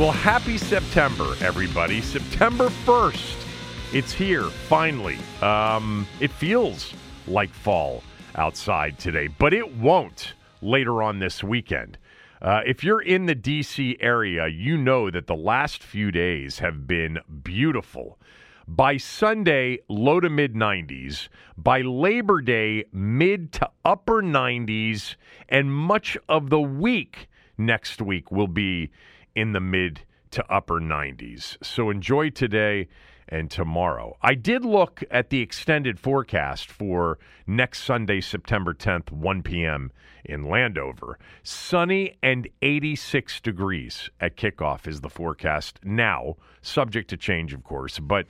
Well, happy September, everybody. September 1st. It's here, finally. Um, it feels like fall outside today, but it won't later on this weekend. Uh, if you're in the D.C. area, you know that the last few days have been beautiful. By Sunday, low to mid 90s. By Labor Day, mid to upper 90s. And much of the week next week will be in the mid to upper 90s. So enjoy today and tomorrow. I did look at the extended forecast for next Sunday, September 10th, 1 p.m. in Landover. Sunny and 86 degrees at kickoff is the forecast now, subject to change, of course, but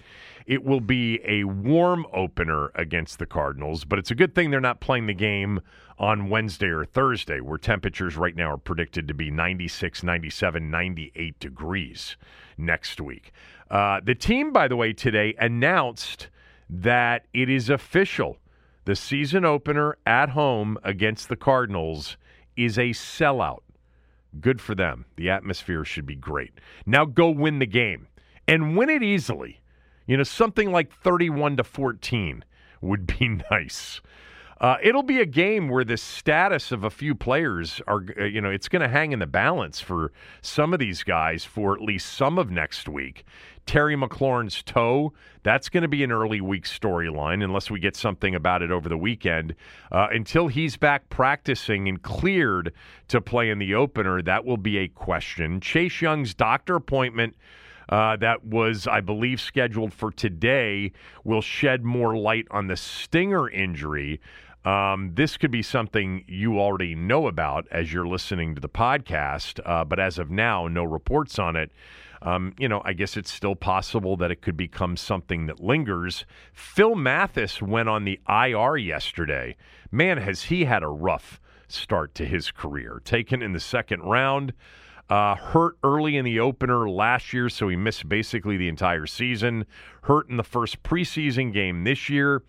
it will be a warm opener against the Cardinals. But it's a good thing they're not playing the game on Wednesday or Thursday, where temperatures right now are predicted to be 96, 97, 98 degrees next week. Uh, the team, by the way, today announced that it is official. The season opener at home against the Cardinals is a sellout. Good for them. The atmosphere should be great. Now go win the game and win it easily. You know, something like 31 to 14 would be nice. Uh, it'll be a game where the status of a few players are, uh, you know, it's going to hang in the balance for some of these guys for at least some of next week. Terry McLaurin's toe, that's going to be an early week storyline unless we get something about it over the weekend. Uh, until he's back practicing and cleared to play in the opener, that will be a question. Chase Young's doctor appointment. Uh, that was, I believe, scheduled for today, will shed more light on the Stinger injury. Um, this could be something you already know about as you're listening to the podcast, uh, but as of now, no reports on it. Um, you know, I guess it's still possible that it could become something that lingers. Phil Mathis went on the IR yesterday. Man, has he had a rough start to his career. Taken in the second round, uh, hurt early in the opener last year, so he missed basically the entire season. Hurt in the first preseason game this year.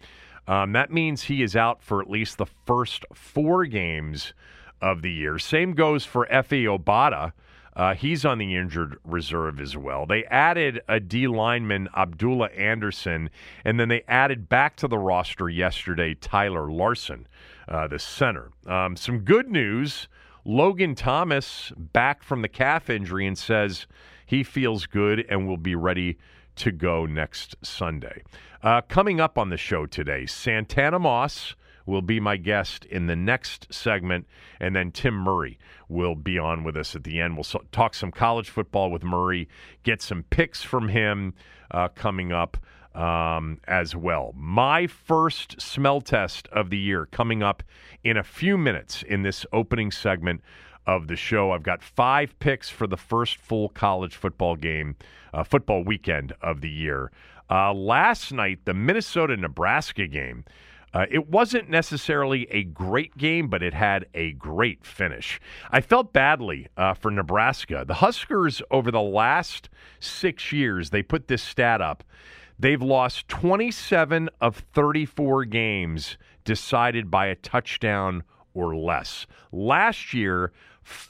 Um, that means he is out for at least the first four games of the year. Same goes for Efe Obada. Uh, he's on the injured reserve as well. They added a D lineman, Abdullah Anderson, and then they added back to the roster yesterday Tyler Larsen, uh, the center. Um, some good news Logan Thomas back from the calf injury and says he feels good and will be ready to go next Sunday. Uh, coming up on the show today, Santana Moss will be my guest in the next segment, and then Tim Murray will be on with us at the end. We'll talk some college football with Murray, get some picks from him uh, coming up um, as well. My first smell test of the year coming up in a few minutes in this opening segment of the show. I've got five picks for the first full college football game, uh, football weekend of the year. Uh, last night, the Minnesota Nebraska game. Uh, it wasn't necessarily a great game, but it had a great finish. I felt badly uh, for Nebraska. The Huskers, over the last six years, they put this stat up. They've lost 27 of 34 games decided by a touchdown or less. Last year,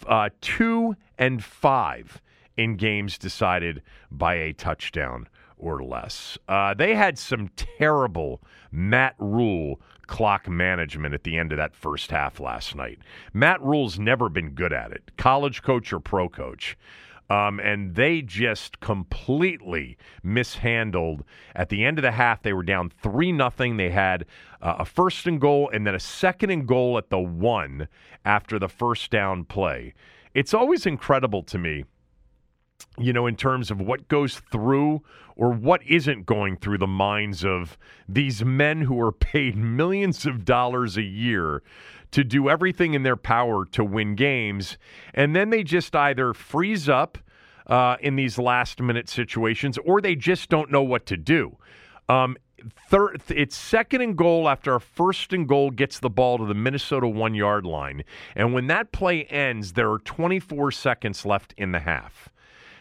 uh, two and five in games decided by a touchdown or less. Uh, they had some terrible Matt Rhule clock management at the end of that first half last night. Matt Rhule's never been good at it, college coach or pro coach. Um, and they just completely mishandled. At the end of the half, they were down three nothing. They had uh, a first and goal, and then a second and goal at the one after the first down play. It's always incredible to me you know, in terms of what goes through or what isn't going through the minds of these men who are paid millions of dollars a year to do everything in their power to win games. And then they just either freeze up uh, in these last minute situations or they just don't know what to do. Um, it's second and goal after a first and goal gets the ball to the Minnesota one yard line. And when that play ends, there are 24 seconds left in the half.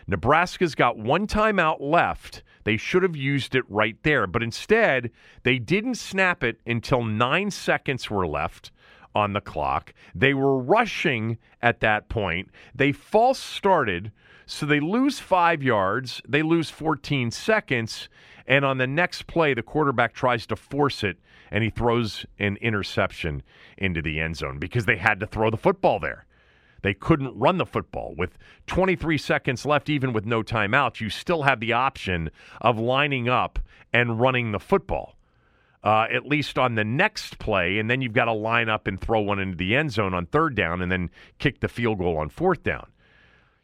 Nebraska's got one timeout left. They should have used it right there, but instead, they didn't snap it until nine seconds were left on the clock. They were rushing at that point. They false started, so they lose five yards. They lose 14 seconds. And on the next play, the quarterback tries to force it and he throws an interception into the end zone because they had to throw the football there. They couldn't run the football. With 23 seconds left, even with no timeouts, you still have the option of lining up and running the football. Uh, at least on the next play, and then you've got to line up and throw one into the end zone on third down and then kick the field goal on fourth down.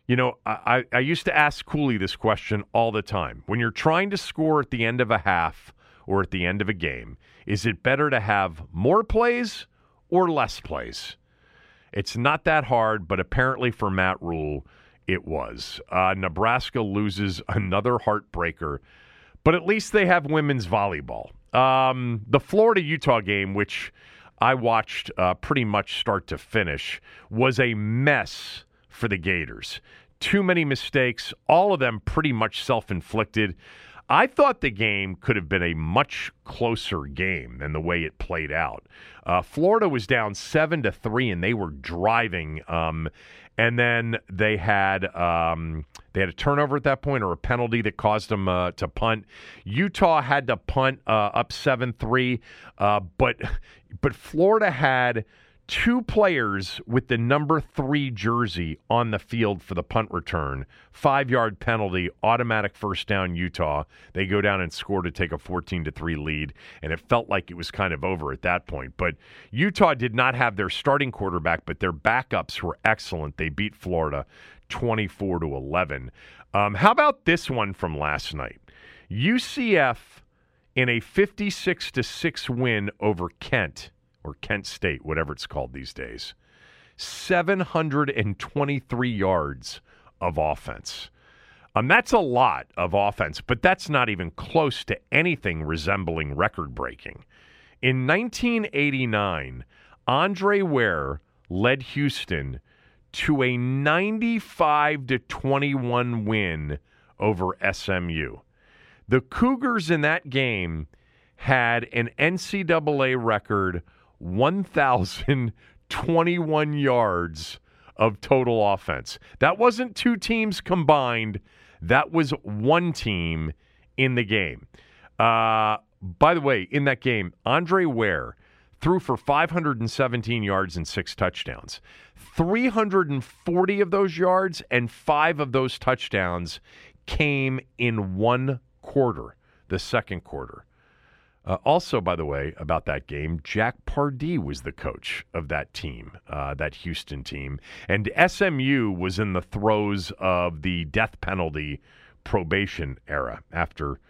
You know, I, I used to ask Cooley this question all the time. When you're trying to score at the end of a half or at the end of a game, is it better to have more plays or less plays? It's not that hard, but apparently for Matt Rhule, it was. Uh, Nebraska loses another heartbreaker, but at least they have women's volleyball. Um, the Florida Utah game, which I watched uh, pretty much start to finish, was a mess for the Gators. Too many mistakes, all of them pretty much self inflicted. I thought the game could have been a much closer game than the way it played out. Uh, Florida was down seven to three, and they were driving. Um, and then they had um, they had a turnover at that point or a penalty that caused them uh, to punt. Utah had to punt uh, up seven three, uh, but but Florida had two players with the number three jersey on the field for the punt return. Five yard penalty, automatic first down, Utah. They go down and score to take a 14 to 3 lead, and it felt like it was kind of over at that point. But Utah did not have their starting quarterback, but their backups were excellent. They beat Florida 24 to 11. Um, how about this one from last night? UCF in a 56 to 6 win over Kent or Kent State, whatever it's called these days. 723 yards of offense. Um, that's a lot of offense, but that's not even close to anything resembling record breaking. In 1989, Andre Ware led Houston to a 95 to 21 win over SMU. The Cougars in that game had an NCAA record 1,021 yards of total offense. That wasn't two teams combined, that was one team in the game. Uh, by the way, in that game, Andre Ware threw for 517 yards and six touchdowns. 340 of those yards and five of those touchdowns came in one quarter, the second quarter. Uh, also, by the way, about that game, Jack Pardee was the coach of that team, uh, that Houston team. And SMU was in the throes of the death penalty probation era after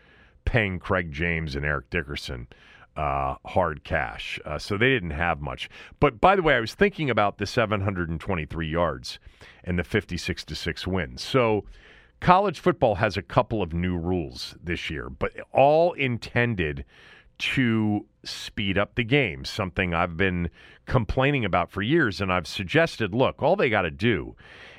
paying Craig James and Eric Dickerson uh, hard cash. Uh, so they didn't have much. But by the way, I was thinking about the 723 yards and the 56 to 6 wins. So college football has a couple of new rules this year, but all intended to speed up the game, something I've been complaining about for years. And I've suggested look, all they got to do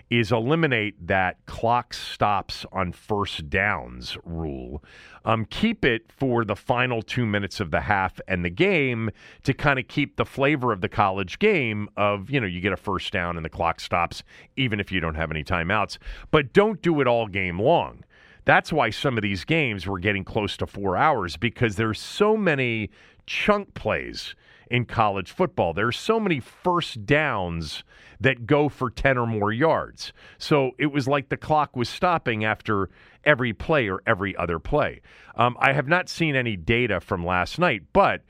is eliminate that clock stops on first downs rule. Um, keep it for the final two minutes of the half and the game to kind of keep the flavor of the college game of, you know, you get a first down and the clock stops even if you don't have any timeouts. But don't do it all game long. That's why some of these games were getting close to four hours because there's so many chunk plays in college football. There's so many first downs that go for 10 or more yards. So it was like the clock was stopping after every play or every other play. Um, I have not seen any data from last night, but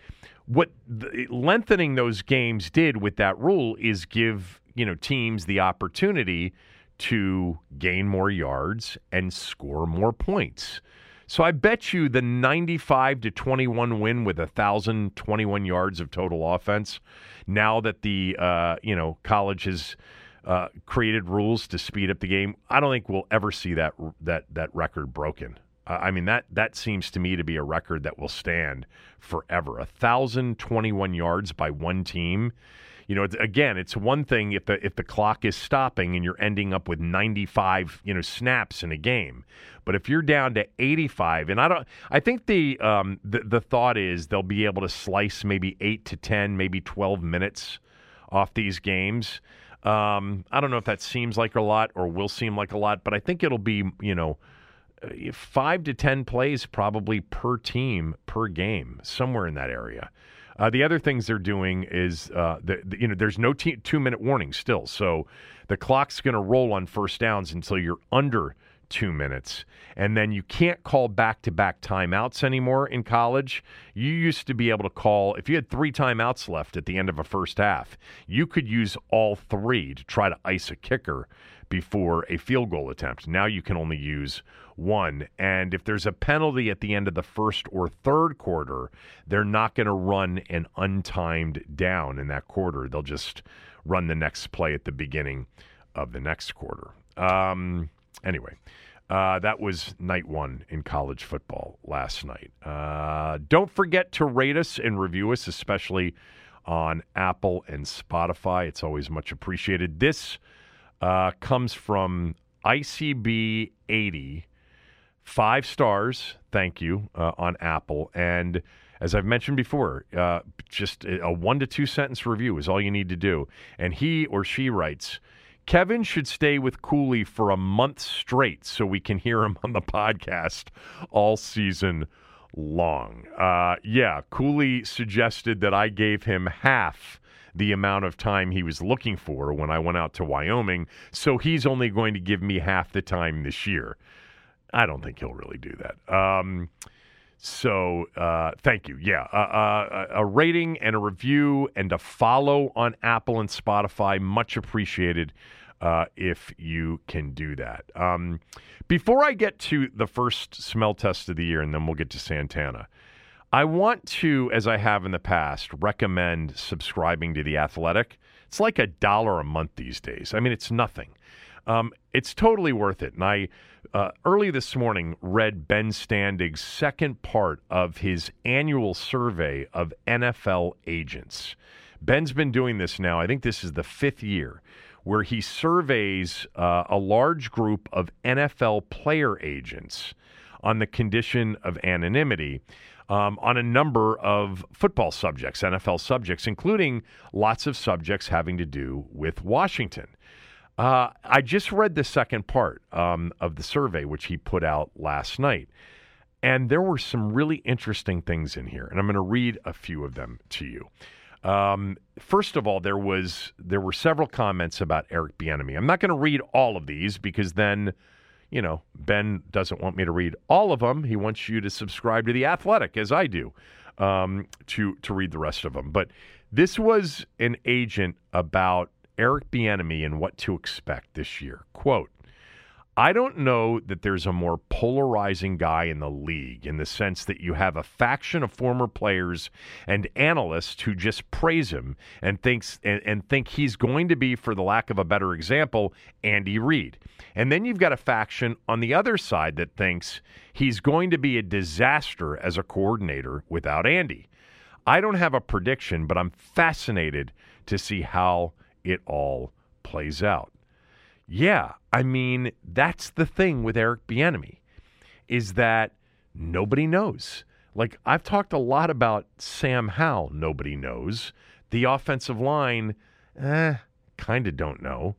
what the, lengthening those games did with that rule is give you know teams the opportunity to gain more yards and score more points. So I bet you the 95 to 21 win with 1,021 yards of total offense. Now that the uh, you know college has uh, created rules to speed up the game, I don't think we'll ever see that that that record broken. I mean that that seems to me to be a record that will stand forever. 1,021 yards by one team you know, it's, again, it's one thing if the if the clock is stopping and you're ending up with 95, you know, snaps in a game. But if you're down to 85, and I don't, I think the um, the, the thought is they'll be able to slice maybe eight to 10, maybe 12 minutes off these games. Um, I don't know if that seems like a lot or will seem like a lot, but I think it'll be, you know, uh, five to 10 plays probably per team per game, somewhere in that area. Uh, the other things they're doing is, uh, the, the, you know, there's no t- two minute warning still. So the clock's going to roll on first downs until you're under two minutes. And then you can't call back to back timeouts anymore in college. You used to be able to call, if you had three timeouts left at the end of a first half, you could use all three to try to ice a kicker before a field goal attempt. Now you can only use one. And if there's a penalty at the end of the first or third quarter, they're not going to run an untimed down in that quarter. They'll just run the next play at the beginning of the next quarter. Um, anyway. Uh, that was night one in college football last night. Uh, don't forget to rate us and review us, especially on Apple and Spotify. It's always much appreciated. This uh, comes from ICB 80 five stars, thank you, uh, on Apple. And as I've mentioned before, uh, just a one to two sentence review is all you need to do. And he or she writes, Kevin should stay with Cooley for a month straight so we can hear him on the podcast all season long. Uh, yeah, Cooley suggested that I gave him half the amount of time he was looking for when I went out to Wyoming, so he's only going to give me half the time this year. I don't think he'll really do that. Um, so uh, thank you. Yeah, uh, uh, a rating and a review and a follow on Apple and Spotify, much appreciated. Uh, if you can do that. Um, before I get to the first smell test of the year, and then we'll get to Santana, I want to, as I have in the past, recommend subscribing to The Athletic. It's like a dollar a month these days. I mean, it's nothing. Um, it's totally worth it. And I uh, early this morning read Ben Standig's second part of his annual survey of NFL agents. Ben's been doing this now. I think this is the fifth year where he surveys uh, a large group of NFL player agents on the condition of anonymity. Um, on a number of football subjects, NFL subjects, including lots of subjects having to do with Washington. Uh, I just read the second part um, of the survey, which he put out last night. And there were some really interesting things in here, and I'm going to read a few of them to you. Um, first of all, there was there were several comments about Eric Bieniemy. I'm not going to read all of these because then, you know, Ben doesn't want me to read all of them. He wants you to subscribe to the Athletic, as I do, um, to to read the rest of them. But this was an agent about Eric Bieniemy and what to expect this year. Quote, I don't know that there's a more polarizing guy in the league in the sense that you have a faction of former players and analysts who just praise him and thinks and, and think he's going to be, for the lack of a better example, Andy Reid. And then you've got a faction on the other side that thinks he's going to be a disaster as a coordinator without Andy. I don't have a prediction, but I'm fascinated to see how it all plays out. Yeah, I mean, that's the thing with Eric Bieniemy is that nobody knows. Like I've talked a lot about Sam Howell, nobody knows. The offensive line, eh, kind of don't know.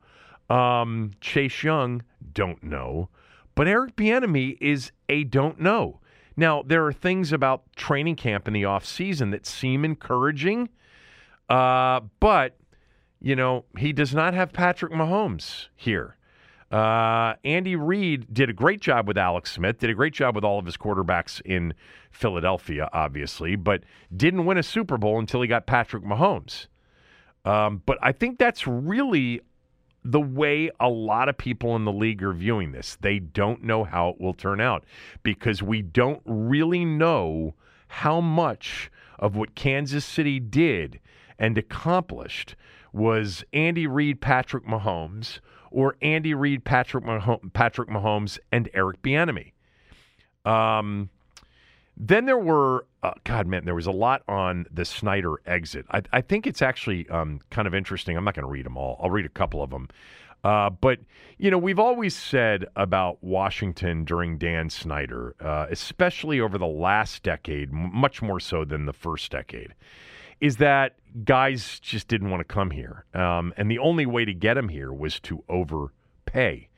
Um, Chase Young, don't know. But Eric Bieniemy is a don't know. Now, there are things about training camp in the offseason that seem encouraging, uh, but, you know, he does not have Patrick Mahomes here. Uh, Andy Reid did a great job with Alex Smith, did a great job with all of his quarterbacks in Philadelphia, obviously, but didn't win a Super Bowl until he got Patrick Mahomes. Um, but I think that's really the way a lot of people in the league are viewing this. They don't know how it will turn out because we don't really know how much of what Kansas City did and accomplished was Andy Reid, Patrick Mahomes, or Andy Reid, Patrick Mahomes, Patrick Mahomes, and Eric Bieniemy. Um, then there were, uh, God, man, there was a lot on the Snyder exit. I, I think it's actually um, kind of interesting. I'm not going to read them all. I'll read a couple of them. Uh, but, you know, we've always said about Washington during Dan Snyder, uh, especially over the last decade, much more so than the first decade, is that guys just didn't want to come here. Um, and the only way to get them here was to overpay.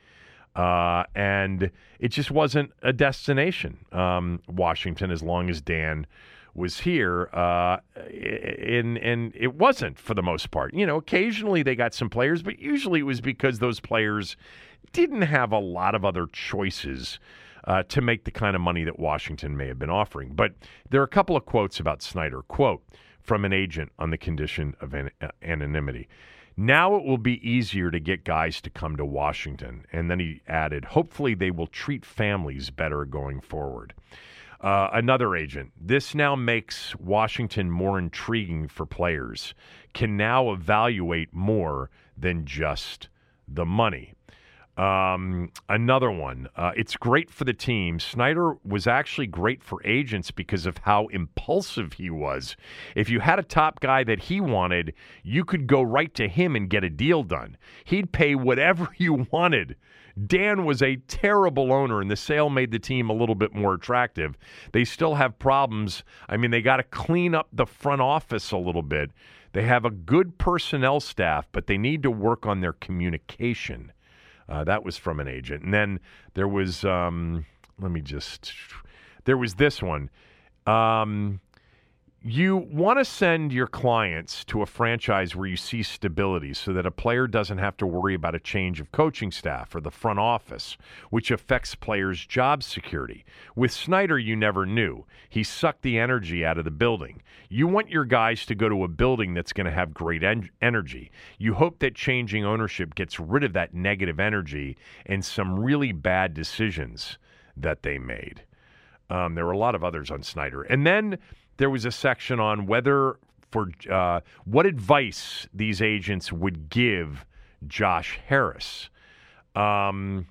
Uh, and it just wasn't a destination, um, Washington, as long as Dan was here. Uh, and, and it wasn't for the most part. You know, occasionally they got some players, but usually it was because those players didn't have a lot of other choices. Uh, to make the kind of money that Washington may have been offering. But there are a couple of quotes about Snyder. Quote from an agent on the condition of an- anonymity. Now it will be easier to get guys to come to Washington. And then he added, hopefully they will treat families better going forward. Uh, another agent. This now makes Washington more intriguing for players, can now evaluate more than just the money. Um, another one. Uh, it's great for the team. Snyder was actually great for agents because of how impulsive he was. If you had a top guy that he wanted, you could go right to him and get a deal done. He'd pay whatever you wanted. Dan was a terrible owner, and the sale made the team a little bit more attractive. They still have problems. I mean, they got to clean up the front office a little bit. They have a good personnel staff, but they need to work on their communication. Uh, that was from an agent. And then there was, um, let me just, there was this one. Um, you want to send your clients to a franchise where you see stability so that a player doesn't have to worry about a change of coaching staff or the front office, which affects players' job security. With Snyder, you never knew. He sucked the energy out of the building. You want your guys to go to a building that's going to have great en- energy. You hope that changing ownership gets rid of that negative energy and some really bad decisions that they made. Um, there were a lot of others on Snyder. And then there was a section on whether for uh, what advice these agents would give Josh Harris. Um,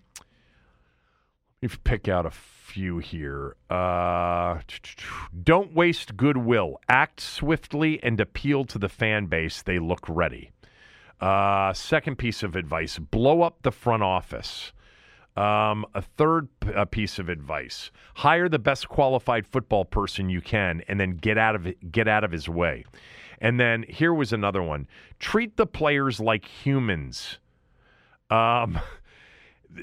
let me pick out a few here. Uh, don't waste goodwill. Act swiftly and appeal to the fan base. They look ready. Uh, second piece of advice blow up the front office. Um, a third p- a piece of advice: hire the best qualified football person you can, and then get out of get out of his way. And then here was another one: treat the players like humans. Um,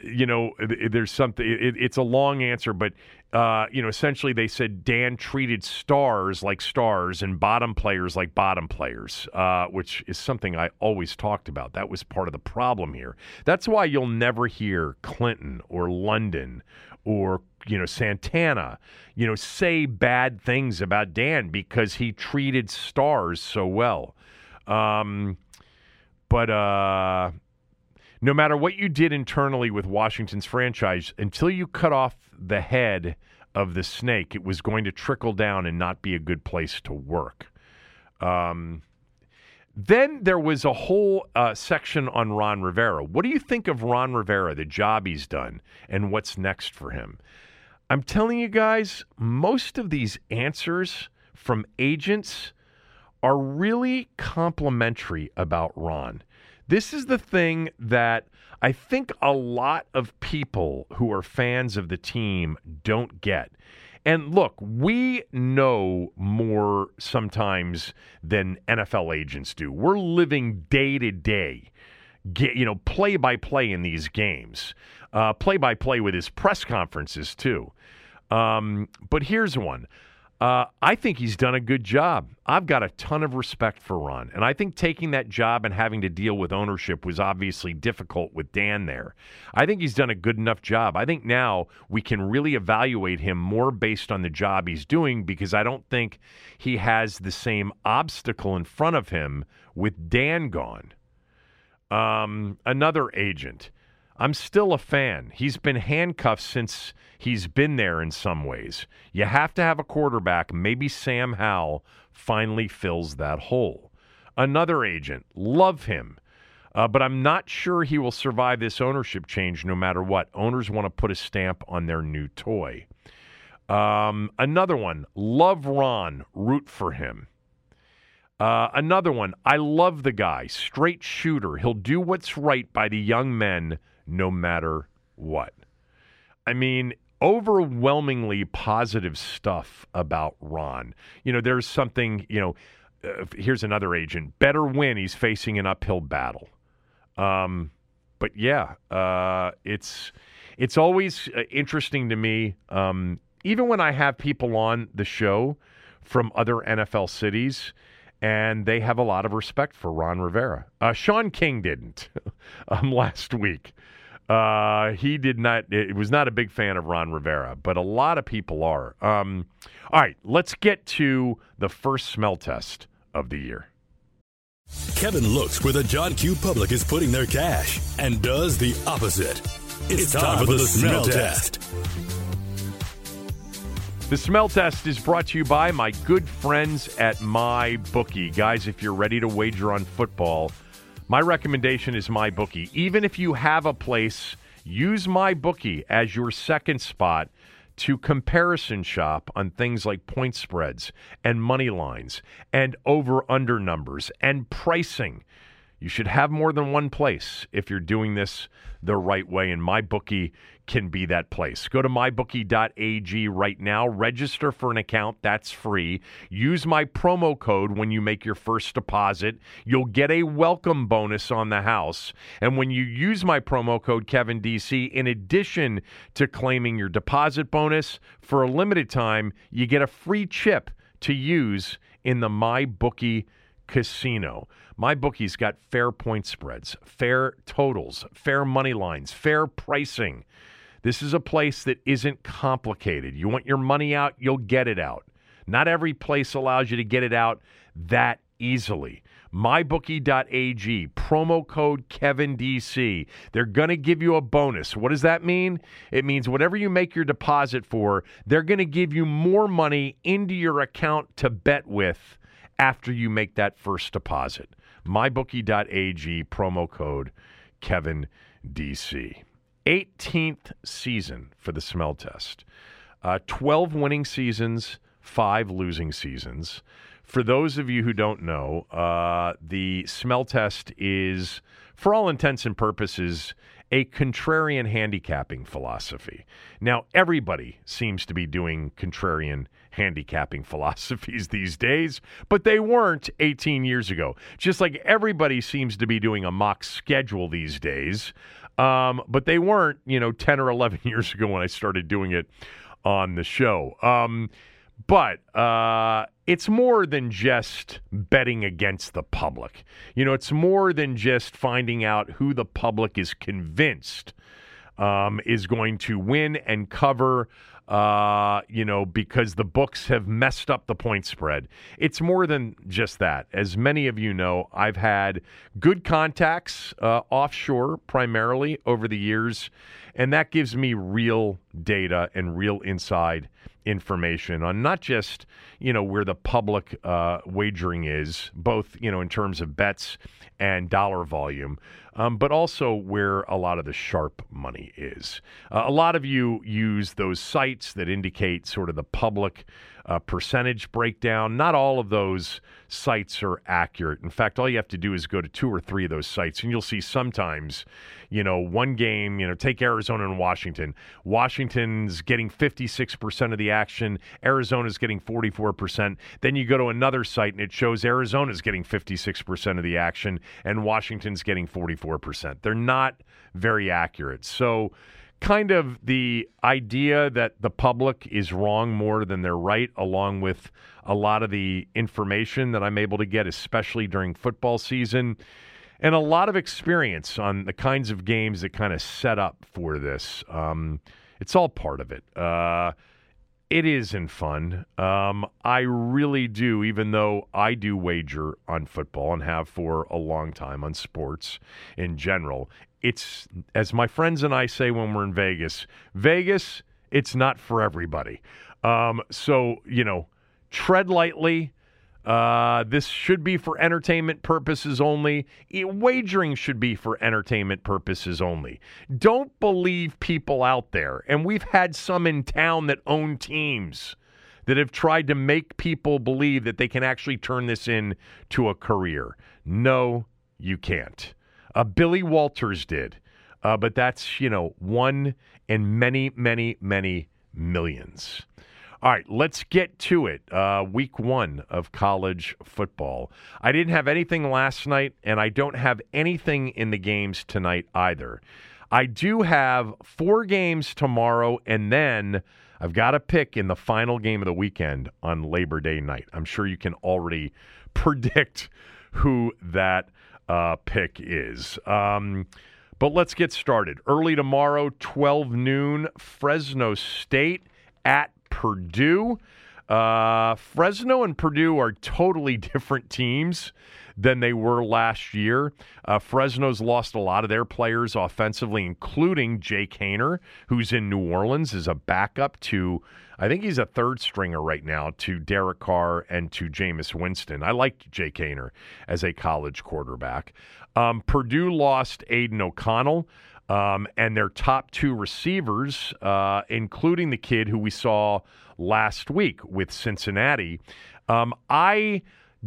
you know, there's something. It, it's a long answer, but uh, you know, essentially they said Dan treated stars like stars and bottom players like bottom players, uh, which is something I always talked about. That was part of the problem here. That's why you'll never hear Clinton or London or you know Santana, you know, say bad things about Dan because he treated stars so well. Um, but uh, no matter what you did internally with Washington's franchise, until you cut off the head of the snake, it was going to trickle down and not be a good place to work. Um, then there was a whole uh, section on Ron Rivera. What do you think of Ron Rivera, the job he's done, and what's next for him? I'm telling you guys, most of these answers from agents are really complimentary about Ron. This is the thing that I think a lot of people who are fans of the team don't get. And look, we know more sometimes than NFL agents do. We're living day to day, you know, play by play in these games, play by play with his press conferences too. Um, but here's one. Uh, I think he's done a good job. I've got a ton of respect for Ron. And I think taking that job and having to deal with ownership was obviously difficult with Dan there. I think he's done a good enough job. I think now we can really evaluate him more based on the job he's doing because I don't think he has the same obstacle in front of him with Dan gone. Um, another agent. I'm still a fan. He's been handcuffed since he's been there in some ways. You have to have a quarterback. Maybe Sam Howell finally fills that hole. Another agent, love him. Uh, but I'm not sure he will survive this ownership change no matter what. Owners want to put a stamp on their new toy. Um, another one, love Ron, root for him. Uh, another one, I love the guy, straight shooter. He'll do what's right by the young men no matter what. I mean, overwhelmingly positive stuff about Ron. You know, there's something, you know, uh, here's another agent. Better win. He's facing an uphill battle. Um, but yeah, uh, it's it's always uh, interesting to me. Um, even when I have people on the show from other NFL cities, and they have a lot of respect for Ron Rivera. Uh, Sean King didn't um, last week. Uh, he did not. It was not a big fan of Ron Rivera, but a lot of people are. Um, all right, let's get to the first smell test of the year. Kevin looks where the John Q. Public is putting their cash and does the opposite. It's, it's time, time, for the, the smell, smell test. test. The smell test is brought to you by my good friends at My Bookie. Guys, if you're ready to wager on football my recommendation is my bookie. Even if you have a place, use my bookie as your second spot to comparison shop on things like point spreads and money lines and over under numbers and pricing. You should have more than one place if you're doing this the right way, and MyBookie can be that place. Go to mybookie.ag right now, register for an account, that's free. Use my promo code when you make your first deposit. You'll get a welcome bonus on the house. And when you use my promo code Kevin DC, in addition to claiming your deposit bonus, for a limited time, you get a free chip to use in the MyBookie casino. My bookie's got fair point spreads, fair totals, fair money lines, fair pricing. This is a place that isn't complicated. You want your money out, you'll get it out. Not every place allows you to get it out that easily. MyBookie.ag, promo code KevinDC. They're going to give you a bonus. What does that mean? It means whatever you make your deposit for, they're going to give you more money into your account to bet with after you make that first deposit. MyBookie.ag, promo code KevinDC. 18th season for the smell test. Uh, 12 winning seasons, five losing seasons. For those of you who don't know, uh, the smell test is, for all intents and purposes, a contrarian handicapping philosophy. Now, everybody seems to be doing contrarian handicapping philosophies these days, but they weren't 18 years ago. Just like everybody seems to be doing a mock schedule these days, um, but they weren't, you know, 10 or 11 years ago when I started doing it on the show. Um, but uh, it's more than just betting against the public. You know, it's more than just finding out who the public is convinced um, is going to win and cover uh, you know, because the books have messed up the point spread. It's more than just that. As many of you know, I've had good contacts uh, offshore primarily over the years, and that gives me real data and real inside information on not just you know where the public uh, wagering is, both you know in terms of bets and dollar volume, um, but also where a lot of the sharp money is. Uh, a lot of you use those sites that indicate sort of the public uh, percentage breakdown. Not all of those sites are accurate. In fact, all you have to do is go to two or three of those sites, and you'll see sometimes, you know, one game, you know, take Arizona and Washington. Washington's getting 56% of the action, Arizona's getting 44%. Then you go to another site, and it shows Arizona's getting 56% of the action, and Washington's getting 44%. They're not very accurate. So, kind of the idea that the public is wrong more than they're right, along with a lot of the information that I'm able to get, especially during football season, and a lot of experience on the kinds of games that kind of set up for this. Um, it's all part of it. Uh, it isn't fun. Um, I really do, even though I do wager on football and have for a long time on sports in general it's as my friends and I say when we're in Vegas, Vegas, it's not for everybody. Um, so you know, tread lightly. Uh, this should be for entertainment purposes only. wagering should be for entertainment purposes only. Don't believe people out there, and we've had some in town that own teams that have tried to make people believe that they can actually turn this into a career. No, you can't. Uh, Billy Walters did, uh, but that's, you know, one in many, many, many millions. All right, let's get to it. Uh, week one of college football. I didn't have anything last night, and I don't have anything in the games tonight either. I do have four games tomorrow, and then I've got a pick in the final game of the weekend on Labor Day night. I'm sure you can already predict who that uh, pick is. Um, but let's get started. Early tomorrow, 12 noon, Fresno State at Purdue. Uh, Fresno and Purdue are totally different teams than they were last year. Uh, Fresno's lost a lot of their players offensively, including Jake Haener, who's in New Orleans, as a backup to I think he's a third stringer right now to Derek Carr and to Jameis Winston. I liked Jake Haener as a college quarterback. Um, Purdue lost Aidan O'Connell. Um, and their top two receivers, uh, including the kid who we saw last week with Cincinnati. Um, I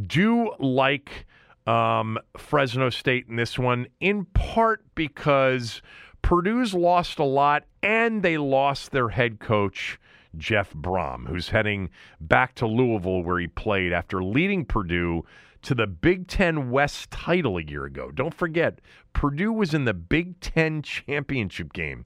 do like um, Fresno State in this one, in part because Purdue's lost a lot and they lost their head coach Jeff Brohm, who's heading back to Louisville where he played after leading Purdue to the Big Ten West title a year ago. Don't forget, Purdue was in the Big Ten championship game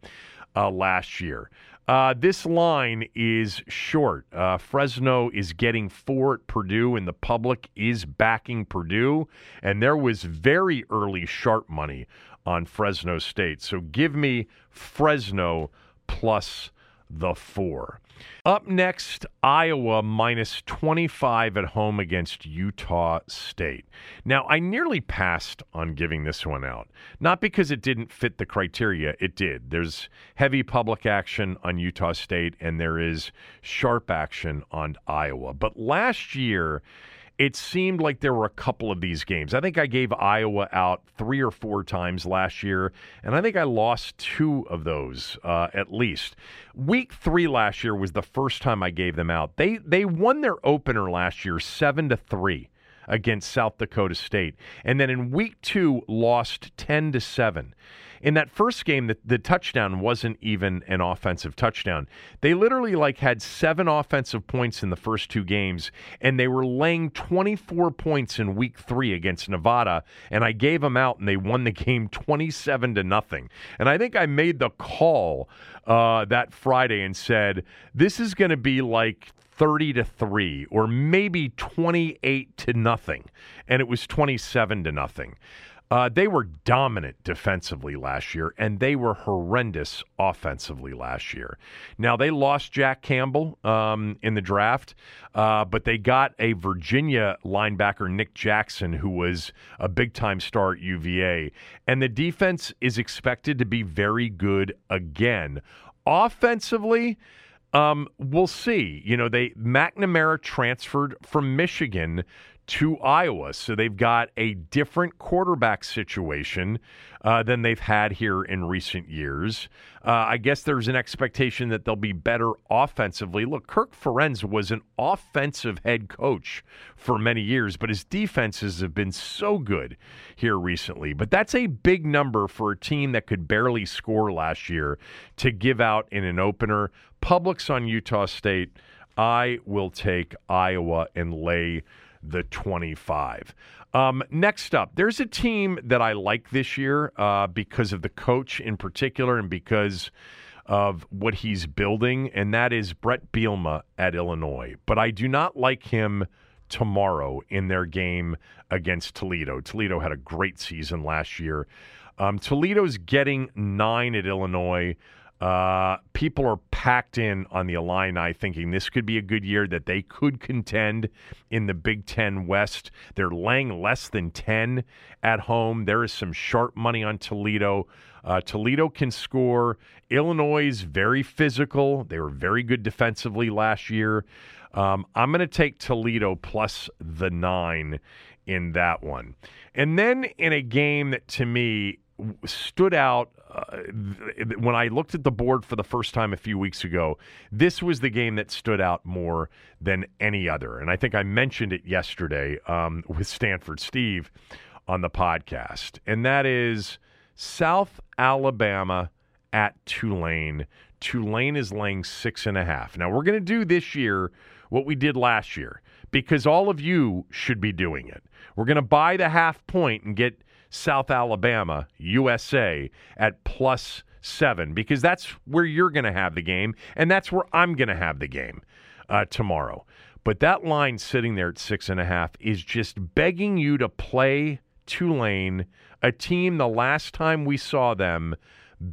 uh, last year. Uh, this line is short. Uh, Fresno is getting four at Purdue, and the public is backing Purdue. And there was very early sharp money on Fresno State. So give me Fresno plus the four. Up next, Iowa minus 25 at home against Utah State. Now, I nearly passed on giving this one out. Not because it didn't fit the criteria, it did. There's heavy public action on Utah State, and there is sharp action on Iowa. But last year, it seemed like there were a couple of these games. I think I gave Iowa out three or four times last year, and I think I lost two of those uh, at least. Week three last year was the first time I gave them out. They they won their opener last year seven to three against South Dakota State, and then in week two lost ten to seven in that first game, the, the touchdown wasn't even an offensive touchdown. They literally like had seven offensive points in the first two games, and they were laying 24 points in week three against Nevada. And I gave them out, and they won the game 27 to nothing. And I think I made the call uh, that Friday and said this is going to be like 30 to 3 or maybe 28 to nothing and it was 27 to nothing uh, they were dominant defensively last year, and they were horrendous offensively last year. Now, they lost Jack Campbell um, in the draft, uh, but they got a Virginia linebacker, Nick Jackson, who was a big time star at UVA. And the defense is expected to be very good again. Offensively, Um, we'll see. You know, they McNamara transferred from Michigan to Iowa. So they've got a different quarterback situation uh, than they've had here in recent years. Uh, I guess there's an expectation that they'll be better offensively. Look, Kirk Ferentz was an offensive head coach for many years, but his defenses have been so good here recently. But that's a big number for a team that could barely score last year to give out in an opener. Public's on Utah State. I will take Iowa and lay the 25. Um, next up, there's a team that I like this year uh, because of the coach in particular and because of what he's building, and that is Bret Bielema at Illinois. But I do not like him tomorrow in their game against Toledo. Toledo had a great season last year. Um, Toledo's getting nine at Illinois. Uh, people are packed in on the Illini thinking this could be a good year, that they could contend in the Big Ten West. They're laying less than 10 at home. There is some sharp money on Toledo. Uh, Toledo can score. Illinois is very physical. They were very good defensively last year. Um, I'm going to take Toledo plus the nine in that one. And then in a game that to me stood out when I looked at the board for the first time a few weeks ago, this was the game that stood out more than any other. And I think I mentioned it yesterday um, with Stanford Steve on the podcast. And that is South Alabama at Tulane. Tulane is laying six and a half. Now, we're going to do this year what we did last year because all of you should be doing it. We're going to buy the half point and get South Alabama, USA, at plus seven because that's where you're going to have the game, and that's where I'm going to have the game uh, tomorrow. But that line sitting there at six and a half is just begging you to play Tulane, a team the last time we saw them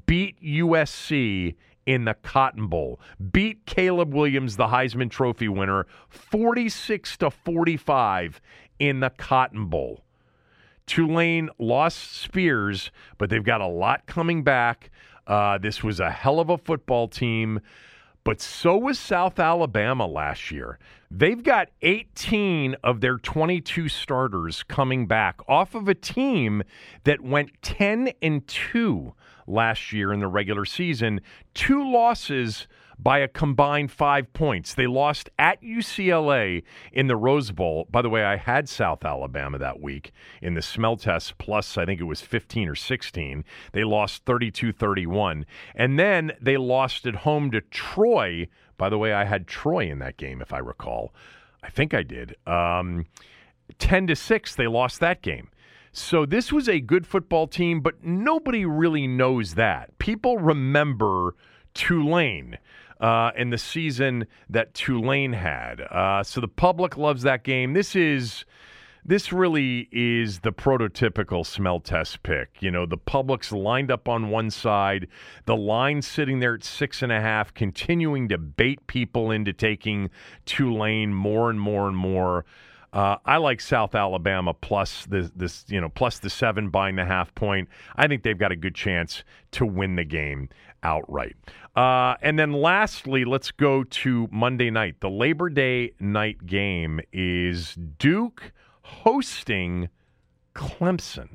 beat USC in the Cotton Bowl, beat Caleb Williams, the Heisman Trophy winner, 46 to 45 in the Cotton Bowl. Tulane lost Spears, but they've got a lot coming back. Uh, this was a hell of a football team, but so was South Alabama last year. They've got 18 of their 22 starters coming back off of a team that went 10 and 2 last year in the regular season. Two losses by a combined five points. They lost at UCLA in the Rose Bowl. By the way, I had South Alabama that week in the smell test, plus I think it was 15 or 16. They lost 32 31. And then they lost at home to Troy. By the way, I had Troy in that game, if I recall. I think I did. Um, 10 to 6, they lost that game. So this was a good football team, but nobody really knows that. People remember Tulane uh, and the season that Tulane had. Uh, so the public loves that game. This is this really is the prototypical smell test pick. You know, the public's lined up on one side, the line sitting there at six and a half, continuing to bait people into taking Tulane more and more and more. Uh, I like South Alabama plus the this you know plus the seven buying the half point. I think they've got a good chance to win the game outright. Uh, and then lastly, let's go to Monday night. The Labor Day night game is Duke hosting Clemson.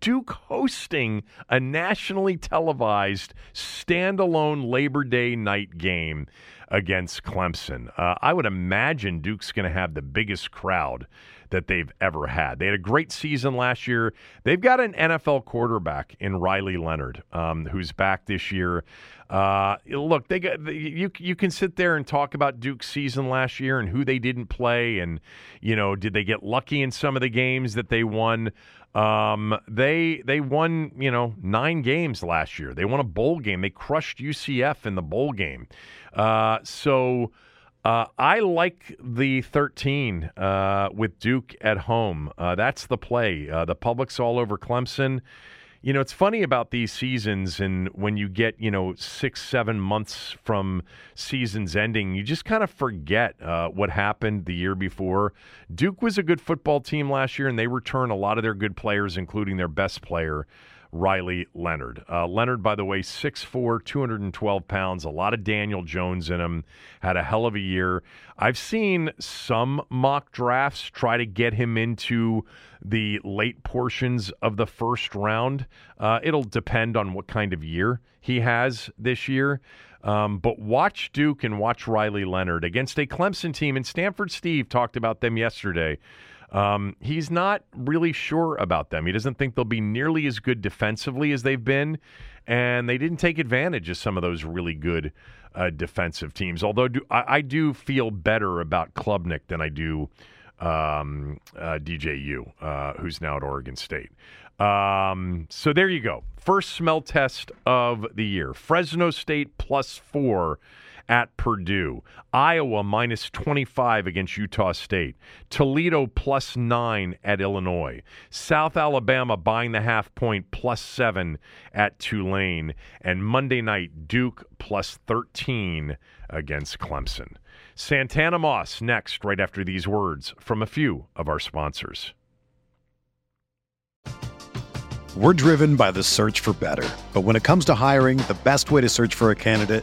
Duke hosting a nationally televised standalone Labor Day night game against Clemson. Uh, I would imagine Duke's going to have the biggest crowd that they've ever had. They had a great season last year. They've got an NFL quarterback in Riley Leonard, um, who's back this year. Uh, look, they got you. You can sit there and talk about Duke's season last year and who they didn't play, and you know, did they get lucky in some of the games that they won? Um, they they won you know nine games last year. They won a bowl game. They crushed UCF in the bowl game. Uh, so. Uh, I like the 13 uh, with Duke at home. Uh, that's the play. Uh, the public's all over Clemson. You know, it's funny about these seasons, and when you get, you know, six, seven months from seasons ending, you just kind of forget uh, what happened the year before. Duke was a good football team last year, and they return a lot of their good players, including their best player. Riley Leonard. Uh, Leonard, by the way, 6'4, 212 pounds, a lot of Daniel Jones in him, had a hell of a year. I've seen some mock drafts try to get him into the late portions of the first round. Uh, it'll depend on what kind of year he has this year. Um, but watch Duke and watch Riley Leonard against a Clemson team. And Stanford Steve talked about them yesterday. Um, he's not really sure about them. He doesn't think they'll be nearly as good defensively as they've been, and they didn't take advantage of some of those really good uh, defensive teams. Although do, I, I, do feel better about Klubnik than I do um, uh, DJU, uh, who's now at Oregon State. Um, so there you go. First smell test of the year. Fresno State plus four at Purdue. Iowa minus 25 against Utah State. Toledo plus nine at Illinois. South Alabama buying the half point plus seven at Tulane. And Monday night, Duke plus 13 against Clemson. Santana Moss next, right after these words from a few of our sponsors. We're driven by the search for better. But when it comes to hiring, the best way to search for a candidate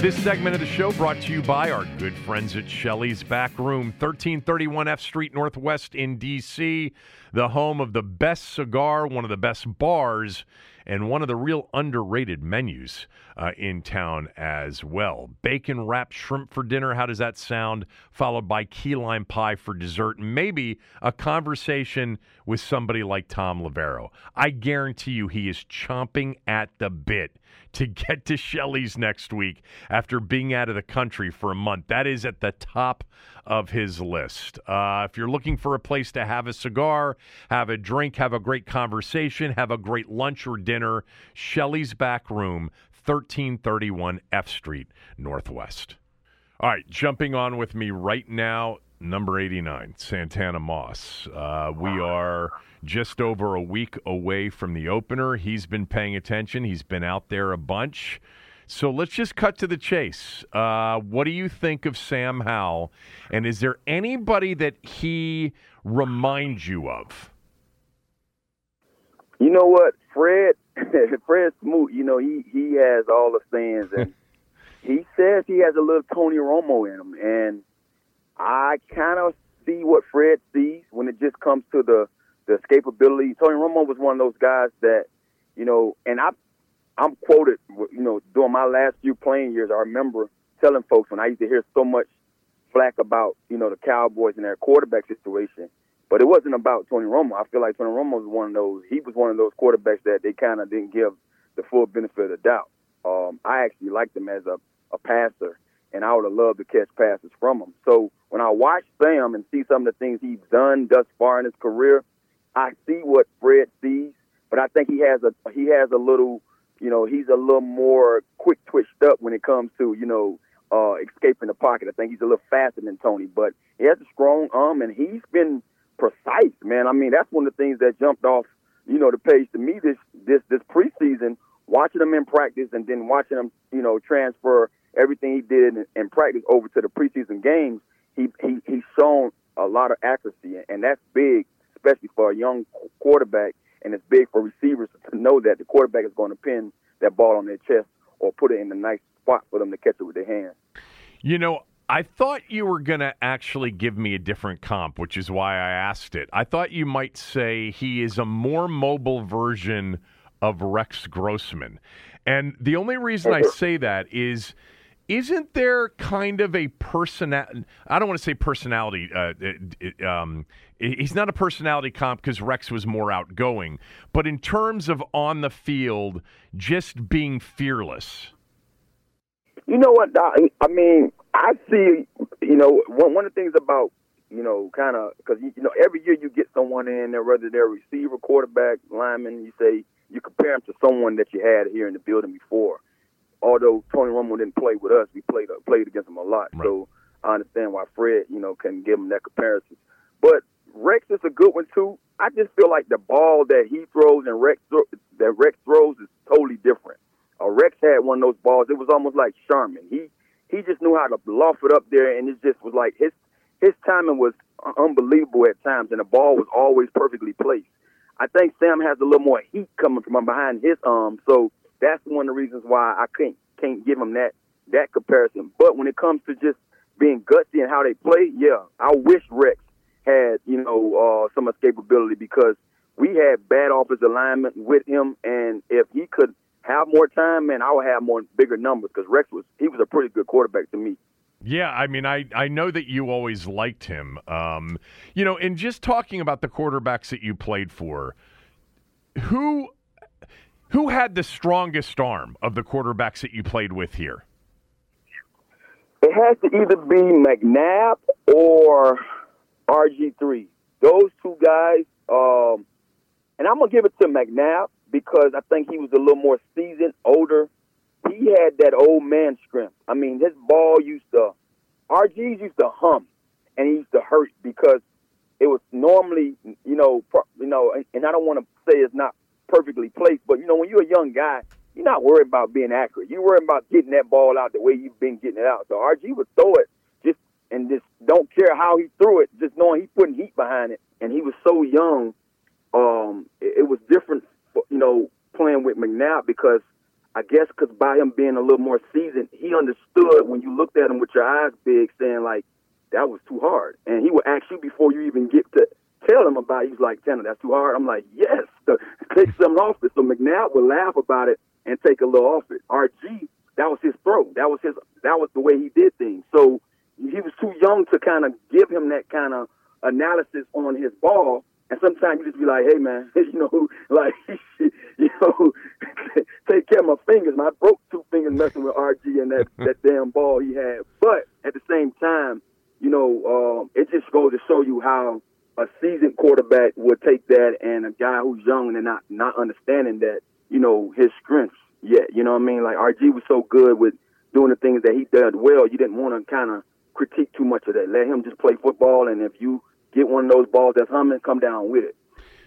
This segment of the show brought to you by our good friends at Shelley's Back Room, 1331 F Street Northwest in D.C., the home of the best cigar, one of the best bars, and one of the real underrated menus uh, in town as well. Bacon wrapped shrimp for dinner. How does that sound? Followed by key lime pie for dessert. Maybe a conversation with somebody like Thom Loverro. I guarantee you he is chomping at the bit to get to Shelley's next week after being out of the country for a month. That is at the top of his list. Uh, if you're looking for a place to have a cigar, have a drink, have a great conversation, have a great lunch or dinner, Shelley's Back Room, 1331 F Street, Northwest. All right, jumping on with me right now, number 89, Santana Moss. Uh, we are just over a week away from the opener. He's been paying attention, he's been out there a bunch. So let's just cut to the chase. Uh, what do you think of Sam Howell? And is there anybody that he reminds you of? You know what, Fred? Fred Smoot. You know he he has all the fans, and he says he has a little Tony Romo in him, and I kind of see what Fred sees when it just comes to the the escapability. Tony Romo was one of those guys that, you know, and I, I'm quoted, you know, during my last few playing years, I remember telling folks when I used to hear so much flack about, you know, the Cowboys and their quarterback situation, but it wasn't about Tony Romo. I feel like Tony Romo was one of those. He was one of those quarterbacks that they kind of didn't give the full benefit of the doubt. Um, I actually liked him as a, a passer, and I would have loved to catch passes from him. So when I watch Sam and see some of the things he's done thus far in his career, I see what Fred sees, but I think he has a he has a little, you know, he's a little more quick twitched up when it comes to you know uh, escaping the pocket. I think he's a little faster than Tony, but he has a strong arm and he's been precise, man. I mean, that's one of the things that jumped off, you know, the page to me this this this preseason. Watching him in practice and then watching him, you know, transfer everything he did in, in practice over to the preseason games, he he he's shown a lot of accuracy, and that's big especially for a young quarterback. And it's big for receivers to know that the quarterback is going to pin that ball on their chest or put it in a nice spot for them to catch it with their hands. You know, I thought you were going to actually give me a different comp, which is why I asked it. I thought you might say he is a more mobile version of Rex Grossman. And the only reason I say that is isn't there kind of a personality? I don't want to say personality. Uh, um, he's not a personality comp because Rex was more outgoing, but in terms of on the field, just being fearless. You know what? I mean, I see. You know, one one of the things about you know, kind of because you know every year you get someone in there, whether they're receiver, quarterback, lineman. You say you compare them to someone that you had here in the building before. Although Tony Romo didn't play with us, we played played against him a lot. Right. So I understand why Fred, you know, can give him that comparison. But Rex is a good one too. I just feel like the ball that he throws and Rex that Rex throws is totally different. Uh, Rex had one of those balls. It was almost like Sherman. He he just knew how to loft it up there, and it just was like his his timing was unbelievable at times, and the ball was always perfectly placed. I think Sam has a little more heat coming from behind his arm, so that's one of the reasons why I can't can't give him that that comparison. But when it comes to just being gutsy and how they play, yeah, I wish Rex had you know uh, some escapability because we had bad offensive alignment with him, and if he could have more time, man, I would have more bigger numbers because Rex was he was a pretty good quarterback to me. Yeah, I mean, I, I know that you always liked him. Um, you know, and just talking about the quarterbacks that you played for, who who had the strongest arm of the quarterbacks that you played with here? It has to either be McNabb or RG3. Those two guys, um, and I'm gonna give it to McNabb because I think he was a little more seasoned, older. He had that old man strength. I mean, his ball used to, RG's used to hum, and he used to hurt because it was normally, you know, you know, and I don't want to say it's not perfectly placed, but you know, when you're a young guy, you're not worried about being accurate. You're worried about getting that ball out the way you've been getting it out. So RG would throw it just and just don't care how he threw it, just knowing he's putting heat behind it. And he was so young, um, it, it was different you know, playing with McNabb because I guess because by him being a little more seasoned, he understood when you looked at him with your eyes big, saying like that was too hard, and he would ask you before you even get to tell him about it. He's like, Tanner, that's too hard. I'm like, yes, take something off it. So McNabb would laugh about it and take a little off it. RG, that was his throw. That was his. That was the way he did things. So he was too young to kind of give him that kind of analysis on his ball and sometimes you just be like, hey, man, you know, like, you know, take care of my fingers. Man, I broke two fingers messing with RG and that, that damn ball he had. But at the same time, you know, um, it just goes to show you how a seasoned quarterback would take that and a guy who's young and not, not understanding that, you know, his strengths yet. You know what I mean? Like, RG was so good with doing the things that he did well, you didn't want to kind of critique too much of that. Let him just play football, and if you – get one of those balls that's humming, come down with it.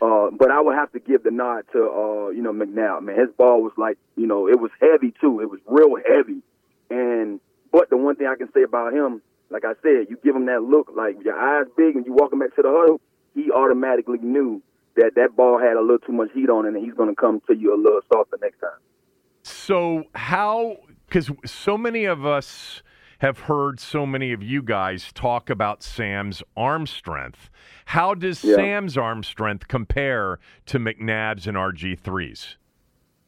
Uh, but I would have to give the nod to uh, you know McNabb. Man, his ball was like you know it was heavy too. It was real heavy. And but the one thing I can say about him, like I said, you give him that look, like your eyes big, and you walk him back to the huddle, he automatically knew that that ball had a little too much heat on it, and he's going to come to you a little softer next time. So how? Because so many of us have heard so many of you guys talk about Sam's arm strength. How does yeah. Sam's arm strength compare to McNabb's and RG3's?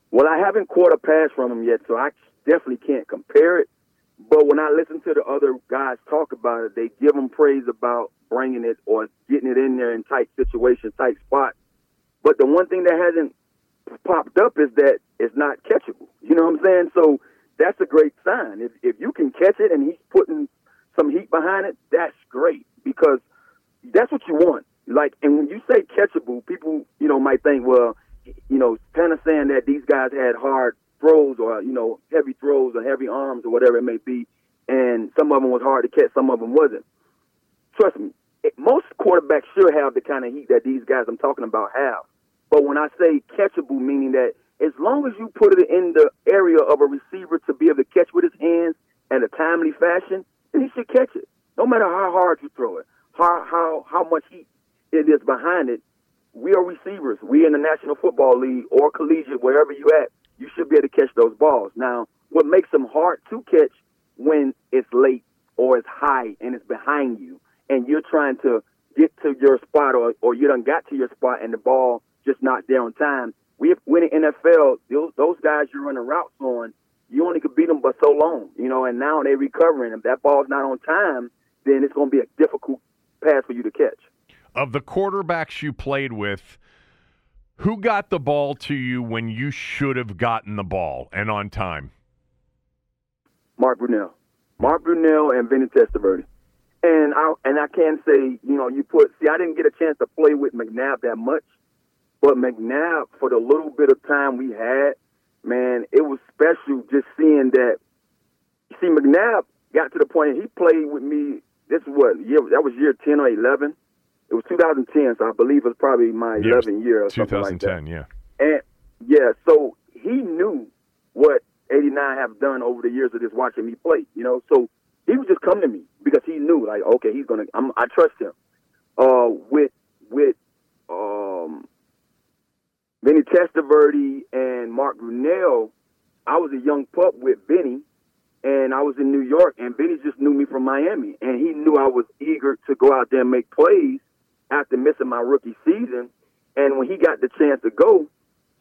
Well, I haven't caught a pass from him yet, so I definitely can't compare it. But when I listen to the other guys talk about it, they give them praise about bringing it or getting it in there in tight situations, tight spots. But the one thing that hasn't popped up is that it's not catchable. You know what I'm saying? So that's a great sign. If if you can catch it and he's putting some heat behind it, that's great because that's what you want. Like, and when you say catchable, people you know might think, well, you know, kind of saying that these guys had hard throws or you know heavy throws or heavy arms or whatever it may be, and some of them was hard to catch, some of them wasn't. Trust me, it, most quarterbacks should have the kind of heat that these guys I'm talking about have. But when I say catchable, meaning that as long as you put it in the area of a receiver to be able to catch with his hands in a timely fashion, then he should catch it. No matter how hard you throw it, how how how much heat it is behind it. We are receivers. We in the National Football League or collegiate, wherever you at, you should be able to catch those balls. Now, what makes them hard to catch when it's late or it's high and it's behind you, and you're trying to get to your spot, or or you done got to your spot, and the ball just not there on time. We when in the NFL, those, those guys you're running routes on, you only could beat them but so long, you know. And now they're recovering. If that ball's not on time, then it's going to be a difficult pass for you to catch. Of the quarterbacks you played with, who got the ball to you when you should have gotten the ball and on time? Mark Brunell, Mark Brunell, and Vinny Testaverde. And I and I can say, you know, you put see, I didn't get a chance to play with McNabb that much, but McNabb for the little bit of time we had, man, it was special just seeing that. See, McNabb got to the point he played with me. This is what year that was year ten or eleven. It was 2010, so I believe it was probably my 11th year or something like that. 2010, yeah. And yeah, so he knew what 89 have done over the years of just watching me play, you know. So he would just come to me because he knew, like, okay, he's gonna. I'm, I trust him. Uh, with with um, Vinny Testaverde and Mark Brunell, I was a young pup with Vinny, and I was in New York, and Vinny just knew me from Miami, and he knew I was eager to go out there and make plays after missing my rookie season. And when he got the chance to go,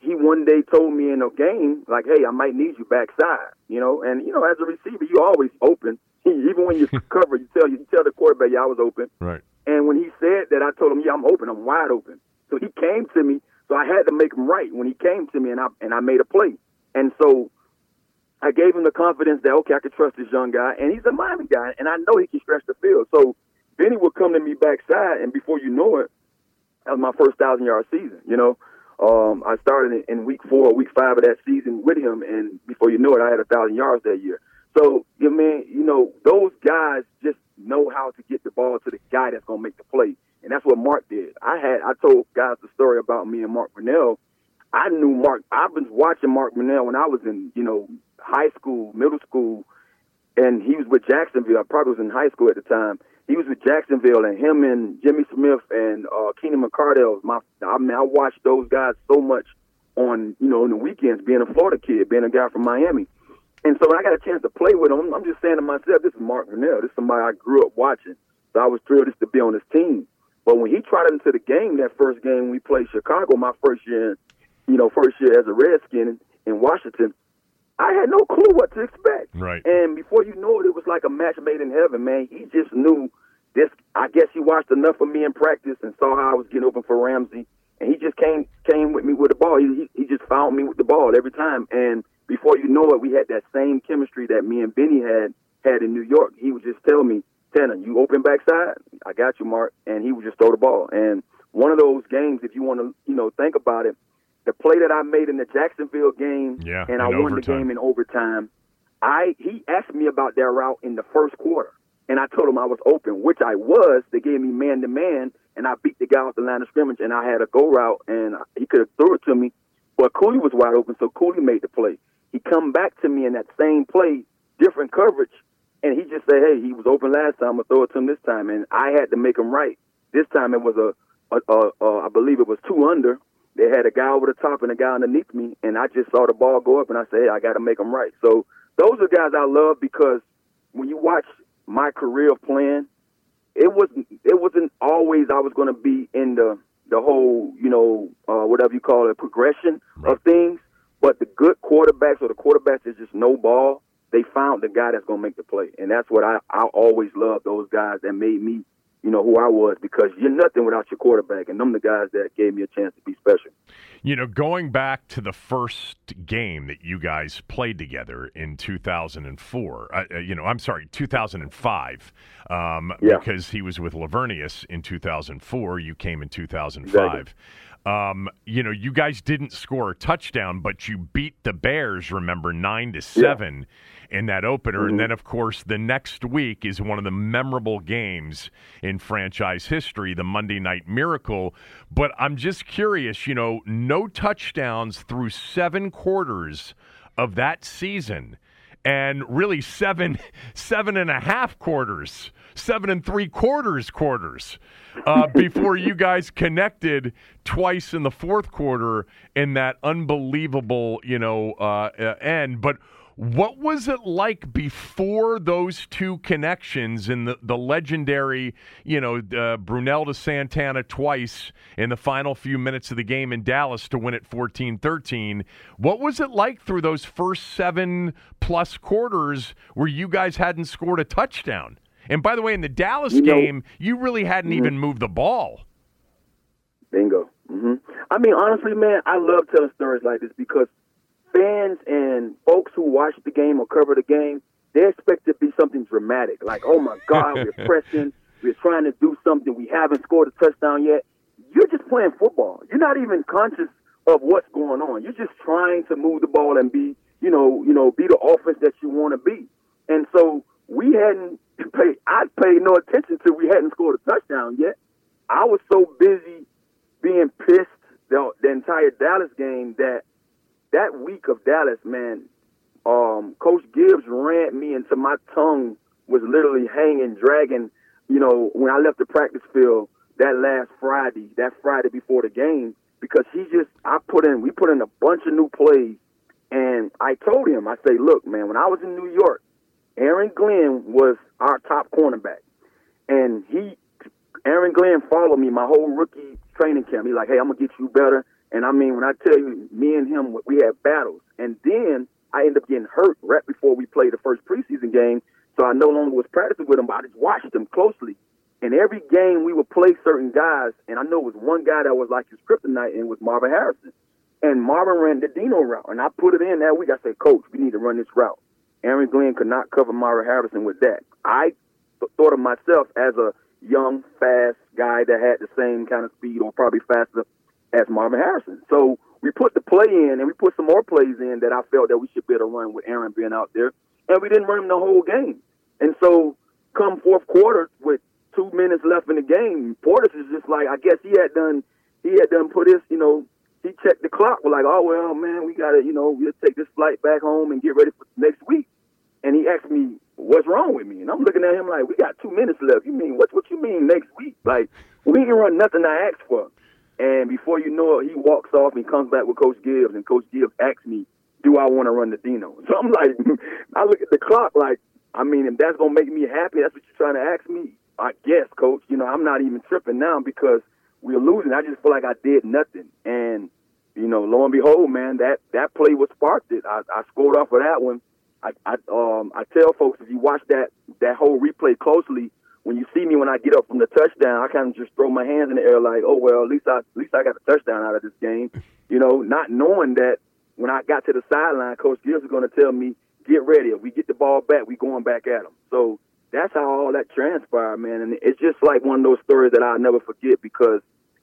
he one day told me in a game, like, "Hey, I might need you backside," you know. And you know, as a receiver, you always open. Even when you cover, you tell you tell the quarterback, "Yeah, I was open." Right. And when he said that, I told him, "Yeah, I'm open. I'm wide open." So he came to me. So I had to make him right when he came to me, and I and I made a play. And so I gave him the confidence that okay, I could trust this young guy, and he's a Miami guy, and I know he can stretch the field. So Vinny would come to me backside, and before you know it, that was my first thousand yard season. You know, um, I started in, week four, week five of that season with him, and before you know it, I had a thousand yards that year. So, you mean, you know, those guys just know how to get the ball to the guy that's going to make the play, and that's what Mark did. I had I told guys the story about me and Mark Brunell. I knew Mark. I've been watching Mark Brunell when I was in, you know, high school, middle school, and he was with Jacksonville. I probably was in high school at the time. He was with Jacksonville, and him and Jimmy Smith and uh, Keenan McCardell. My, I mean, I watched those guys so much on, you know, in the weekends. Being a Florida kid, being a guy from Miami, and so when I got a chance to play with him, I'm just saying to myself, this is Mark Brunell. This is somebody I grew up watching. So I was thrilled just to be on his team. But when he trotted into the game, that first game we played Chicago, my first year, you know, first year as a Redskin in Washington, I had no clue what to expect. Right. And before you know it, it was like a match made in heaven, man. He just knew this. I guess he watched enough of me in practice and saw how I was getting open for Ramsey, and he just came came with me with the ball. He he, he just found me with the ball every time. And before you know it, we had that same chemistry that me and Vinny had had in New York. He would just tell me, Tanner, you open backside, I got you, Mark, and he would just throw the ball. And one of those games, if you want to, you know, think about it, the play that I made in the Jacksonville game, Yeah, and I won the game in overtime. I he asked me about that route in the first quarter, and I told him I was open, which I was. They gave me man to man, and I beat the guy off the line of scrimmage, and I had a go route, and he could have threw it to me, but Cooley was wide open, so Cooley made the play. He come back to me in that same play, different coverage, and he just said, "Hey, he was open last time. I'm gonna throw it to him this time," and I had to make him right. This time it was a, a, a, a I believe it was two under. They had a guy over the top and a guy underneath me, and I just saw the ball go up, and I said, "Hey, I got to make him right." So those are guys I love because when you watch my career of playing, it wasn't it wasn't always I was going to be in the the whole you know uh, whatever you call it progression of things. But the good quarterbacks or the quarterbacks that just know ball, they found the guy that's going to make the play, and that's what I I always loved those guys that made me you know who I was because you're nothing without your quarterback, and them the guys that gave me a chance to be special. You know, going back to the first game that you guys played together in 2004, uh, uh, you know, I'm sorry, 2005, um, Yeah. because he was with Laveranues in 2004. You came in 2005. Um, you know, you guys didn't score a touchdown, but you beat the Bears, remember, 9 to 7 in that opener. And then, of course, the next week is one of the memorable games in franchise history, the Monday Night Miracle. But I'm just curious, you know, no touchdowns through seven quarters of that season. And really seven, seven and a half quarters, seven and three quarters quarters uh, before you guys connected twice in the fourth quarter in that unbelievable, you know, uh, uh, end. But What was it like before those two connections in the, the legendary, you know, uh, Brunell to Santana twice in the final few minutes of the game in Dallas to win it 14 13? What was it like through those first seven plus quarters where you guys hadn't scored a touchdown? And by the way, in the Dallas You know- game, you really hadn't Mhm. even moved the ball. Bingo. hmm I mean, honestly, man, I love telling stories like this because fans and folks who watch the game or cover the game, they expect it to be something dramatic. Like, oh my God, we're pressing, we're trying to do something, we haven't scored a touchdown yet. You're just playing football. You're not even conscious of what's going on. You're just trying to move the ball and be, you know, you know, be the offense that you want to be. And so we hadn't paid. I paid no attention to we hadn't scored a touchdown yet. I was so busy being pissed the, the entire Dallas game that that week of Dallas, man, um, Coach Gibbs ran me until my tongue was literally hanging, dragging. You know, when I left the practice field that last Friday, that Friday before the game, because he just I put in we put in a bunch of new plays, and I told him I say, look, man, when I was in New York, Aaron Glenn was our top cornerback, and he Aaron Glenn followed me my whole rookie training camp. He's like, hey, I'm gonna get you better. And I mean, when I tell you, me and him, we had battles. And then I ended up getting hurt right before we played the first preseason game. So I no longer was practicing with him, but I just watched him closely. And every game we would play certain guys, and I know it was one guy that was like his kryptonite, and was Marvin Harrison. And Marvin ran the Dino route, and I put it in that week. I said, Coach, we need to run this route. Aaron Glenn could not cover Marvin Harrison with that. I th- thought of myself as a young, fast guy that had the same kind of speed or probably faster as Marvin Harrison. So we put the play in and we put some more plays in that I felt that we should be able to run with Aaron being out there. And we didn't run him the whole game. And so come fourth quarter with two minutes left in the game, Portis is just like I guess he had done he had done put his, you know, he checked the clock. We're like, oh well, man, we gotta, you know, we'll take this flight back home and get ready for next week. And he asked me, what's wrong with me? And I'm looking at him like, we got two minutes left. You mean what? What you mean next week? Like we didn't run nothing I asked for. And before you know it, he walks off and comes back with Coach Gibbs, and Coach Gibbs asks me, do I want to run the Dino? So I'm like, I look at the clock like, I mean, if that's gonna make me happy, that's what you're trying to ask me. I guess, Coach. You know, I'm not even tripping now because we're losing. I just feel like I did nothing. And you know, lo and behold, man, that that play was sparked it. I, I scored off of that one. I, I um I tell folks if you watch that that whole replay closely, when you see me when I get up from the touchdown, I kind of just throw my hands in the air like, oh well, at least I at least I got a touchdown out of this game, you know, not knowing that when I got to the sideline, Coach Gibbs was going to tell me, get ready. If we get the ball back, we going back at them. So that's how all that transpired, man. And it's just like one of those stories that I'll never forget because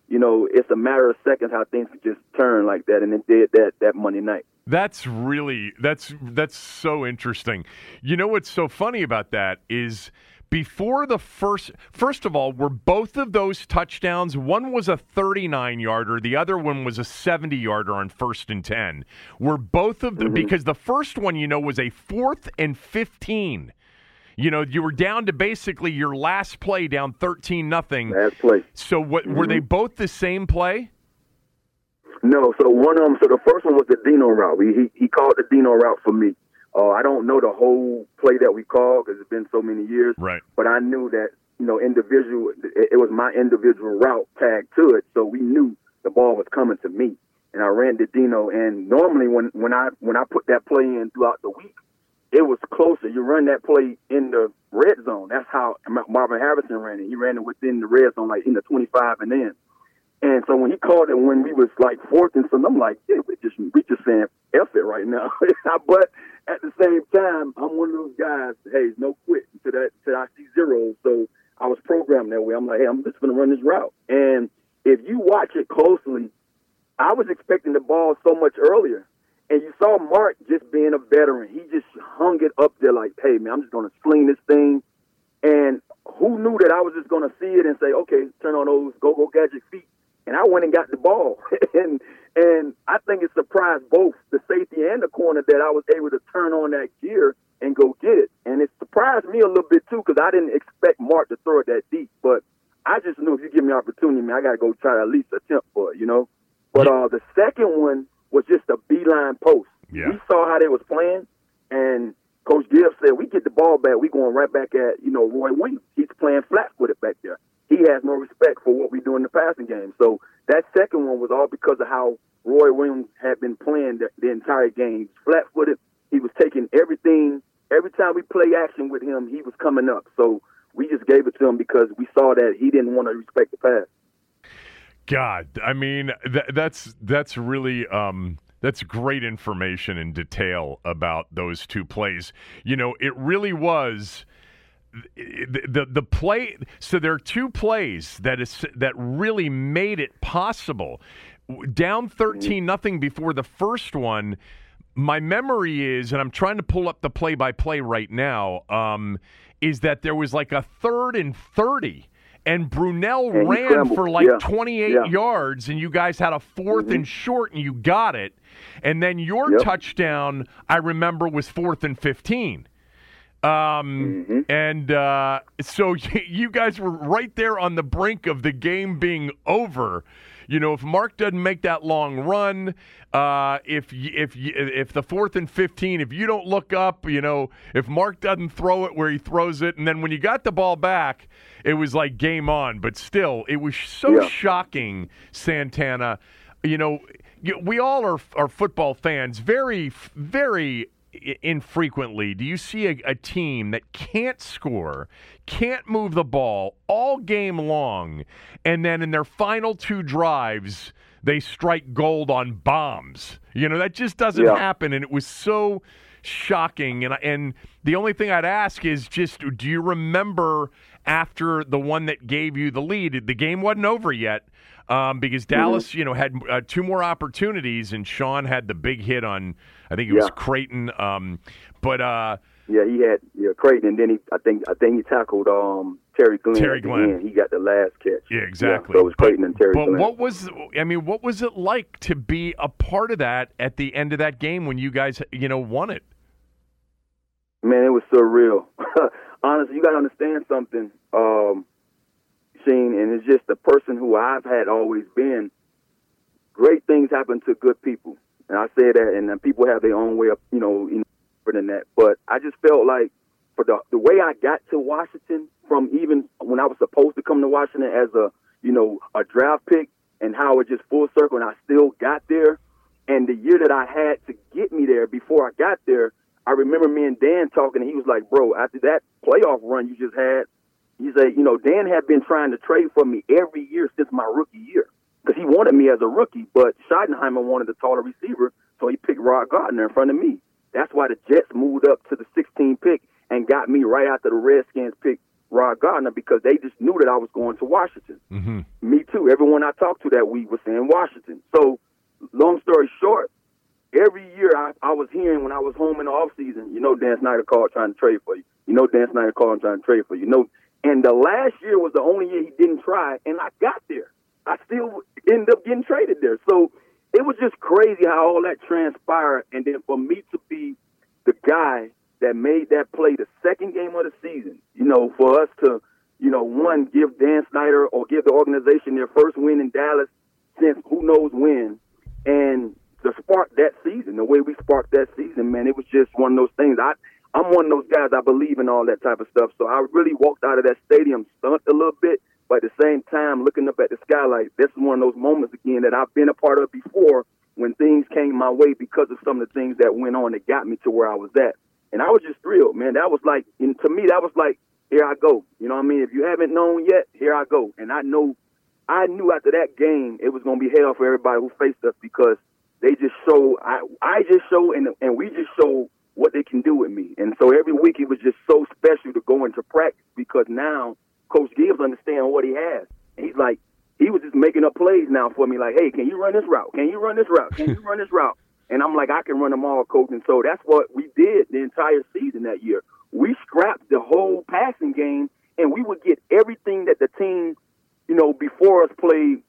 you know it's a matter of seconds how things just turn like that, and it did that that Monday night. That's really that's that's so interesting. You know what's so funny about that is before the first first of all were both of those touchdowns one was a 39 yarder the other one was a 70 yarder on first and 10 were both of the mm-hmm. because the first one you know was a fourth and 15 you know you were down to basically your last play down 13 nothing. Last play. so what were they mm-hmm. both the same play No, so one of them. So the first one was the Dino route. He he, he called the Dino route for me. Uh, I don't know the whole play that we called because it's been so many years. right But I knew that you know individual. It, it was my individual route tag to it, so we knew the ball was coming to me. And I ran the Dino. And normally when when I when I put that play in throughout the week, it was closer. You run that play in the red zone. That's how Marvin Harrison ran it. He ran it within the red zone, like in the 25 and in. And so when he called it when we was like fourth and something, I'm like, yeah, we just we just saying F it right now. but at the same time, I'm one of those guys. Hey, no quit until that until I see zero. So I was programmed that way. I'm like, hey, I'm just gonna run this route. And if you watch it closely, I was expecting the ball so much earlier. And you saw Mark just being a veteran. He just hung it up there like, hey, man, I'm just to sling this thing. And who knew that I was just to see it and say, okay, turn on those go-go gadget feet. And I went and got the ball. and and I think it surprised both the safety and the corner that I was able to turn on that gear and go get it. And it surprised me a little bit, too, because I didn't expect Mark to throw it that deep. But I just knew if you give me an opportunity, man, I got to go try to at least attempt for it, you know? But uh, the second one was just a beeline post. Yeah. We saw how they was playing, And Coach Gibbs said, we get the ball back, we going right back at, you know, Roy Williams. He's playing flat footed back there. He has no respect for what we do in the passing game. So that second one was all because of how Roy Williams had been playing the, the entire game. Flat footed. He was taking everything. Every time we play action with him, he was coming up. So we just gave it to him because we saw that he didn't want to respect the pass. God, I mean, th- that's that's really um, that's great information and detail about those two plays. You know, it really was the, the the play. So there are two plays that is that really made it possible. Down thirteen nothing before the first one. My memory is, and I'm trying to pull up the play by play right now. Um, is that there was like a third and thirty and Brunell And ran scrambled. for like Yeah. 28 Yeah. yards, and you guys had a 4th Mhm. and short, and you got it. And then your Yep. touchdown, I remember, was fourth and 15. Um, Mhm. And uh, so you guys were right there on the brink of the game being over. You know, if Mark doesn't make that long run, uh, if if if the fourth and fifteen, if you don't look up, you know, if Mark doesn't throw it where he throws it, and then when you got the ball back, it was like game on. But still, it was so Yeah. shocking, Santana. You know, we all are are football fans. Very very infrequently do you see a, a team that can't score, can't move the ball all game long, and then in their final two drives, they strike gold on bombs. You know, that just doesn't Yeah. happen. And it was so shocking. And, and the only thing I'd ask is just do you remember after the one that gave you the lead? The game wasn't over yet. Um, because Mm-hmm. Dallas, you know, had uh, two more opportunities, and Sean had the big hit on, I think it was Yeah. Crayton. Um, but uh, Yeah, he had yeah Crayton, and then he I think I think he tackled um Terry Glenn. Terry Glenn. He got the last catch. yeah, exactly. so it was But- Crayton and Terry But Glenn. what was I mean? What was it like to be a part of that at the end of that game when you guys, you know, won it? Man, it was surreal. Honestly, you got to understand something, um, Sheen, and it's just the person who I've had always been. Great things happen to good people, and I say that, and people have their own way of, you know, you know, than that. But I just felt like for the the way I got to Washington, from even when I was supposed to come to Washington as a, you know, a draft pick, and how it just full circle, and I still got there. And the year that I had to get me there before I got there, I remember me and Dan talking, and he was like, "Bro, after that playoff run you just had, he said, you know, Dan had been trying to trade for me every year since my rookie year because he wanted me as a rookie, but Schottenheimer wanted a taller receiver, so he picked Rod Gardner in front of me. That's why the Jets moved up to the 16 pick and got me right after the Redskins picked Rod Gardner because they just knew that I was going to Washington. Mm-hmm. Me too. Everyone I talked to that week was saying Washington. So, long story short, every year I, I was hearing when I was home in the off season, you know, Dan Snyder called trying to trade for you. You know, Dan Snyder called trying to trade for you. You know, and the last year was the only year he didn't try, and I got there. I still ended up getting traded there. So it was just crazy how all that transpired, and then for me to be the guy that made that play the second game of the season, you know, for us to, you know, one give Dan Snyder or give the organization their first win in Dallas since who knows when, and to spark that season, the way we sparked that season, man, it was just one of those things. I I'm one of those guys. I believe in all that type of stuff. So I really walked out of that stadium stunned a little bit, but at the same time, looking up at the skylight, this is one of those moments again that I've been a part of before when things came my way because of some of the things that went on that got me to where I was at. And I was just thrilled, man. That was like, and to me, that was like, here I go. You know what I mean? If you haven't known yet, here I go. And I know, I knew after that game it was going to be hell for everybody who faced us because they just show, I, I just show, and and we just show what they can do with me. And so every week it was just so special to go into practice because now Coach Gibbs understands what he has. And he's like, he was just making up plays now for me, like, hey, can you run this route? Can you run this route? Can you run this route? And I'm like, I can run them all, coach. And so that's what we did the entire season that year. We scrapped the whole passing game, and we would get everything that the team, you know, before us played,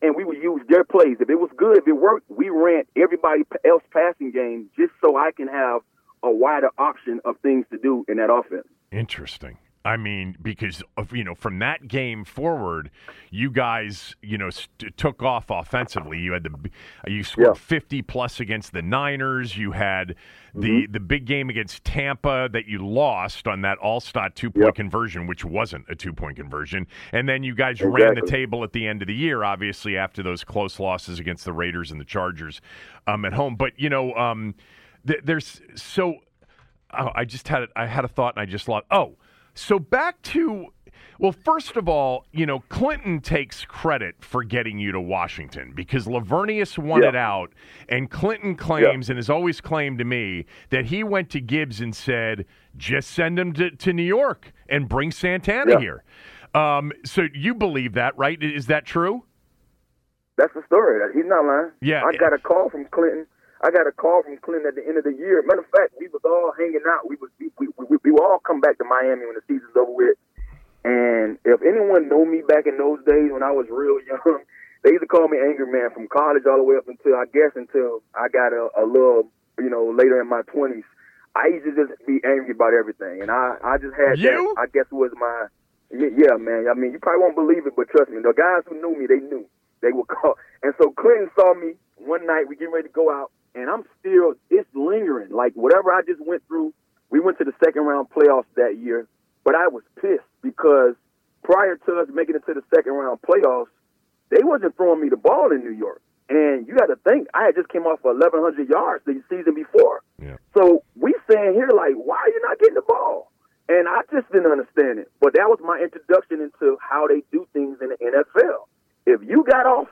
and we would use their plays. If it was good, if it worked, we ran everybody else passing game just so I can have a wider option of things to do in that offense. Interesting. I mean, because of, you know, from that game forward, you guys, you know, st- took off offensively. You had the you scored Yeah. 50 plus against the Niners. You had the Mm-hmm. the big game against Tampa that you lost on that all-star two-point Yep. conversion, which wasn't a two-point conversion. And then you guys ran the table at the end of the year, obviously after those close losses against the Raiders and the Chargers um, at home. But you know, um, there's so oh, I just had it. I had a thought and I just lost. Oh, so back to well, first of all, you know, Clinton takes credit for getting you to Washington because Laveranues won Yeah. it out, and Clinton claims and has always claimed to me that he went to Gibbs and said, "Just send him to, to New York and bring Santana Yeah. here." Um, so you believe that, right? Is that true? That's the story. He's not lying. Yeah. I got a call from Clinton. I got a call from Clinton at the end of the year. Matter of fact, we was all hanging out. We was we we, we, we all come back to Miami when the season's over with. And if anyone know me back in those days when I was real young, they used to call me Angry Man from college all the way up until I guess until I got a, a little, you know, later in my twenties. I used to just be angry about everything, and I I just had You? that. I guess was my yeah, yeah, man. I mean, you probably won't believe it, but trust me, the guys who knew me, they knew. They would call, and so Clinton saw me one night. We getting ready to go out, and I'm still it's lingering. Like whatever I just went through. We went to the second round playoffs that year, but I was pissed because prior to us making it to the second round playoffs, they wasn't throwing me the ball in New York. And you got to think, I had just came off of 1,100 yards the season before. Yeah. So we saying here like, why are you not getting the ball? And I just didn't understand it. But that was my introduction into how they do things in the NFL. If you got off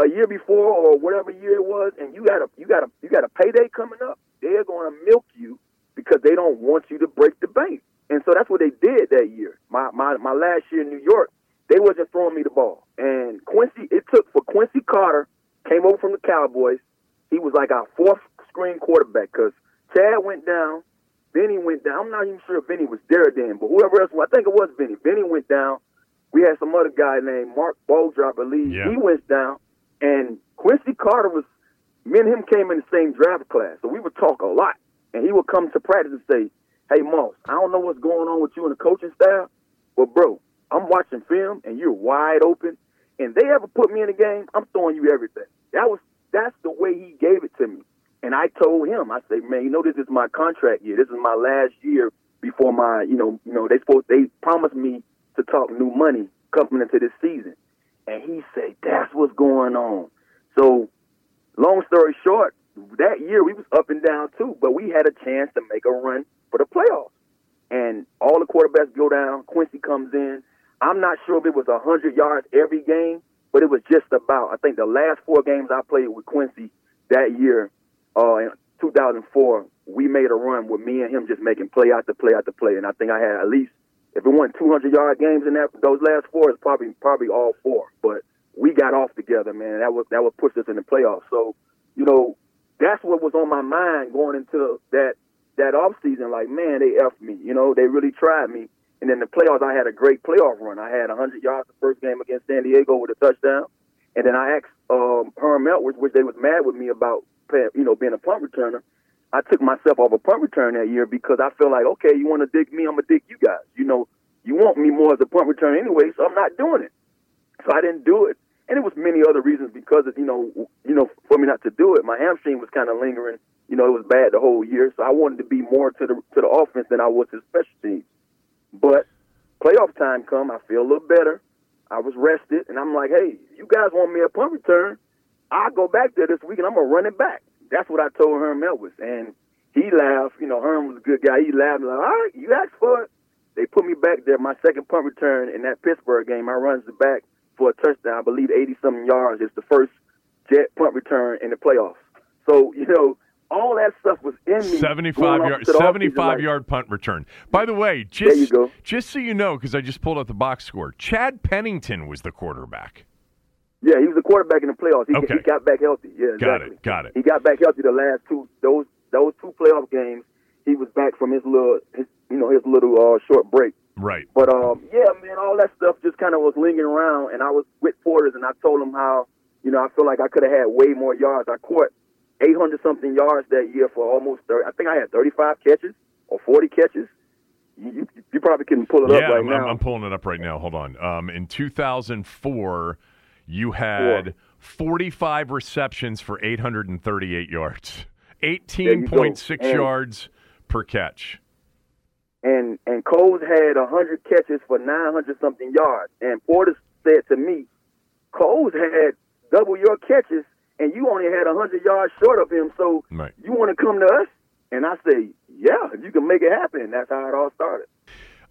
a year before or whatever year it was, and you got a you got a you got a payday coming up, they're going to milk you because they don't want you to break the bank. And so that's what they did that year. My my my last year in New York, they wasn't throwing me the ball. And Quincy, it took for Quincy Carter came over from the Cowboys. He was like our fourth screen quarterback because Chad went down, Benny went down. I'm not even sure if Benny was there then, but whoever else, I think it was Benny. Benny went down. We had some other guy named Mark Bolger, I believe. Yeah. He went down, and Quincy Carter was. Me and him came in the same draft class, so we would talk a lot. And he would come to practice and say, "Hey, Moss, I don't know what's going on with you and the coaching staff, but bro, I'm watching film and you're wide open. And they ever put me in a game, I'm throwing you everything. That was that's the way he gave it to me. And I told him, I say, man, you know, this is my contract year. This is my last year before my, you know, you know, they supposed they promised me to talk new money coming into this season. And he said, that's what's going on. So, long story short, that year we was up and down too, but we had a chance to make a run for the playoffs. And all the quarterbacks go down. Quincy comes in. I'm not sure if it was 100 yards every game, but it was just about. I think the last four games I played with Quincy that year, uh, in 2004, we made a run with me and him just making play after play after play. And I think I had at least, if it wasn't 200 yard games in that those last four, it's probably probably all four. But we got off together, man. That was that would push us in the playoffs. So, you know, that's what was on my mind going into that that off season. Like, man, they effed me. You know, they really tried me. And then the playoffs, I had a great playoff run. I had 100 yards the first game against San Diego with a touchdown. And then I asked um, Herm Edwards, which they was mad with me about, you know, being a punt returner. I took myself off a punt return that year because I feel like, okay, you want to dig me, I'm gonna dig you guys. You know, you want me more as a punt return anyway, so I'm not doing it. So I didn't do it, and it was many other reasons because of you know, you know, for me not to do it. My hamstring was kind of lingering. You know, it was bad the whole year, so I wanted to be more to the to the offense than I was to special teams. But playoff time come, I feel a little better. I was rested, and I'm like, hey, you guys want me a punt return? I'll go back there this week, and I'm gonna run it back. That's what I told Herm Edwards, and he laughed. You know, Herm was a good guy. He laughed, like, all right, you asked for it. They put me back there. My second punt return in that Pittsburgh game, I runs the back for a touchdown. I believe 80 something yards. It's the first jet punt return in the playoffs. So you know, all that stuff was in me. 75 going off yard, to the offseason, 75 like, yard punt return. By the way, just just so you know, because I just pulled up the box score, Chad Pennington was the quarterback. Yeah, he was a quarterback in the playoffs. He, Okay. he got back healthy. Yeah, Got exactly. it, got it. He got back healthy the last two those those two playoff games. He was back from his little his you know his little uh, short break. Right. But um, yeah, man, all that stuff just kind of was lingering around, and I was with Porter's, and I told him how, you know, I feel like I could have had way more yards. I caught 800 something yards that year for almost 30. I think I had 35 catches or 40 catches. You, you, You probably can pull it yeah, up right I'm, now. I'm pulling it up right now. Hold on. Um, in 2004, you had 45 receptions for 838 yards, 18.6 And- yards per catch. and and Coles had hundred catches for nine hundred something yards. And Porter said to me, Coles had double your catches, and you only had hundred yards short of him. So Right. you want to come to us? And I say, yeah, you can make it happen. And that's how it all started.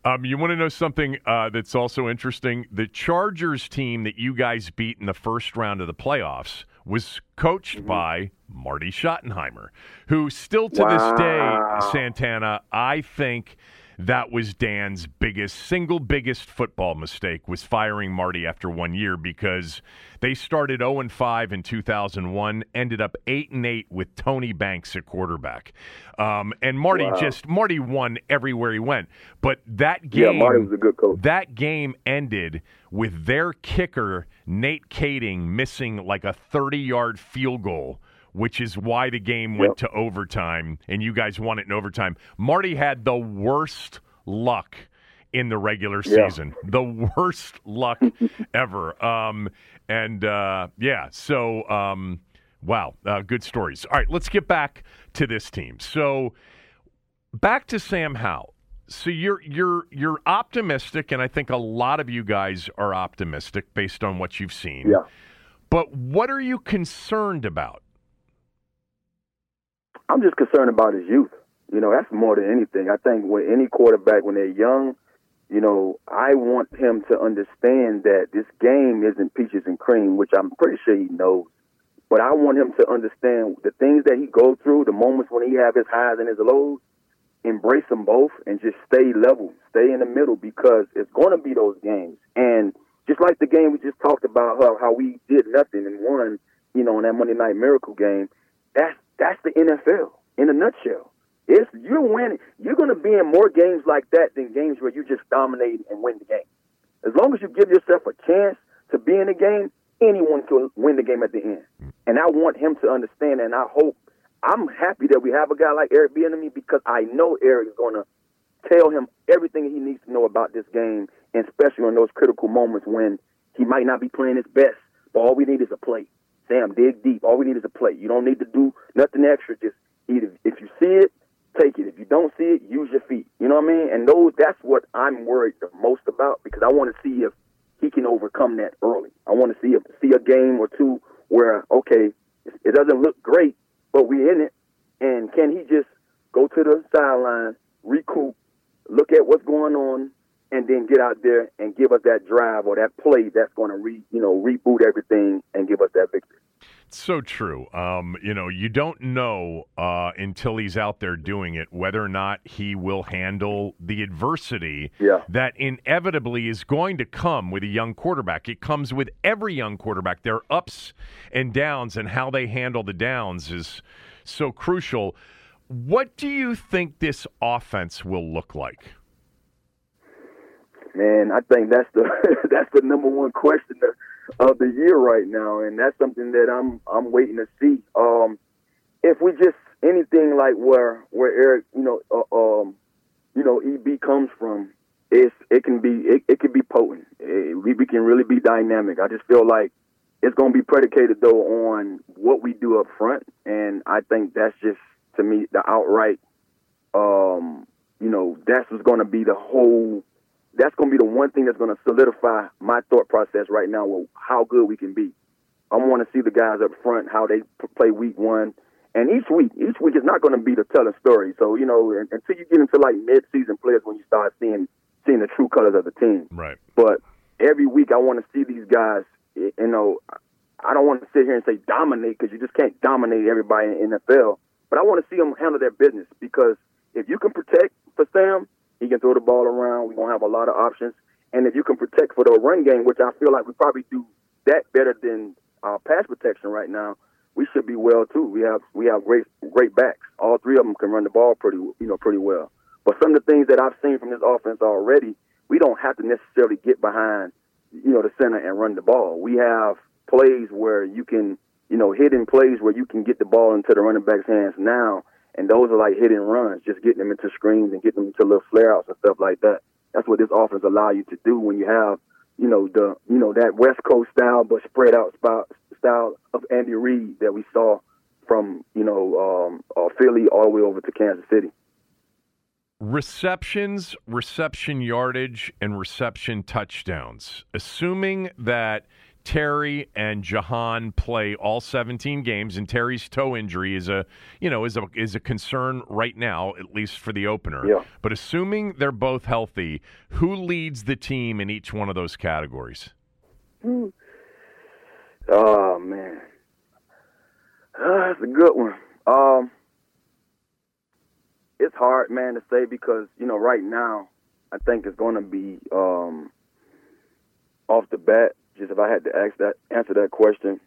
Um, you want to know something uh, that's also interesting? The Chargers team that you guys beat in the first round of the playoffs was coached Mm-hmm. by Marty Schottenheimer, who still to this day, Santana, I think that was Dan's biggest, single biggest football mistake was firing Marty after one year because they started 0 and 5 in 2001, ended up 8 and 8 with Tony Banks at quarterback. Um, and Marty Wow. just Marty won everywhere he went. But that game Yeah, Marty was a good coach. that game ended with their kicker Nate Kaeding missing like a 30-yard field goal, which is why the game went to overtime and you guys won it in overtime. Marty had the worst luck in the regular Yeah. season. The worst luck ever. Um, and uh, yeah, so um, wow, uh, good stories. All right, let's get back to this team. So back to Sam Howell. So you're you're you're optimistic, and I think a lot of you guys are optimistic based on what you've seen. Yeah. But what are you concerned about? I'm just concerned about his youth. You know, that's more than anything. I think with any quarterback, when they're young, you know, I want him to understand that this game isn't peaches and cream, which I'm pretty sure he knows. But I want him to understand the things that he goes through, the moments when he have his highs and his lows, embrace them both and just stay level, stay in the middle because it's going to be those games. And just like the game we just talked about, how, how we did nothing and won, you know, in that Monday Night Miracle game, that's that's the NFL in a nutshell. It's you're winning. You're going to be in more games like that than games where you just dominate and win the game. As long as you give yourself a chance to be in the game, anyone can win the game at the end. And I want him to understand, and I hope. I'm happy that we have a guy like Eric Bieniemy because I know Eric is going to tell him everything he needs to know about this game, and especially in those critical moments when he might not be playing his best. But all we need is a play. Sam, dig deep. All we need is a play. You don't need to do nothing extra. Just either if you see it, take it. If you don't see it, use your feet. You know what I mean? And those that's what I'm worried the most about because I want to see if he can overcome that early. I want to see if see a game or two where okay, it doesn't look great, but we're in it, and can he just go to the sideline, recoup, look at what's going on, and then get out there and give us that drive or that play that's going to re you know reboot everything and give us that victory. So true. Um, you know, you don't know uh, until he's out there doing it whether or not he will handle the adversity Yeah. that inevitably is going to come with a young quarterback. It comes with every young quarterback. Their ups and downs and how they handle the downs is so crucial. What do you think this offense will look like? Man, I think that's the that's the number one question of the year right now, and that's something that I'm I'm waiting to see. Um, if we just anything like where where Eric, you know, uh, um, you know, EB comes from, it's it can be it, it can be potent. It, we, we can really be dynamic. I just feel like it's going to be predicated though on what we do up front, and I think that's just to me the outright. Um, you know, that's what's going to be the whole that's going to be the one thing that's going to solidify my thought process right now with how good we can be. I want to see the guys up front how they p- play week one, and each week, each week is not going to be the telling story. So you know, un- until you get into like mid-season players, when you start seeing seeing the true colors of the team. Right. But every week, I want to see these guys. You know, I don't want to sit here and say dominate because you just can't dominate everybody in the NFL. But I want to see them handle their business because if you can protect for Sam, he can throw the ball around. We're gonna have a lot of options. And if you can protect for the run game, which I feel like we probably do that better than our pass protection right now, we should be well too. We have we have great great backs. All three of them can run the ball pretty you know pretty well. But some of the things that I've seen from this offense already, we don't have to necessarily get behind you know the center and run the ball. We have plays where you can you know hidden plays where you can get the ball into the running back's hands now and those are like hidden runs, just getting them into screens and getting them into little flare outs and stuff like that. That's what this offense allow you to do when you have, you know, the you know that West Coast style but spread out style of Andy Reid that we saw from you know um, uh, Philly all the way over to Kansas City. Receptions, reception yardage, and reception touchdowns. Assuming that Terry and Jahan play all 17 games, and Terry's toe injury is a you know is a is a concern right now, at least for the opener. Yeah. But assuming they're both healthy, who leads the team in each one of those categories? Hmm. Oh man, uh, that's a good one. Um, it's hard, man, to say because you know right now I think it's going to be um, off the bat just if I had to ask that answer that question,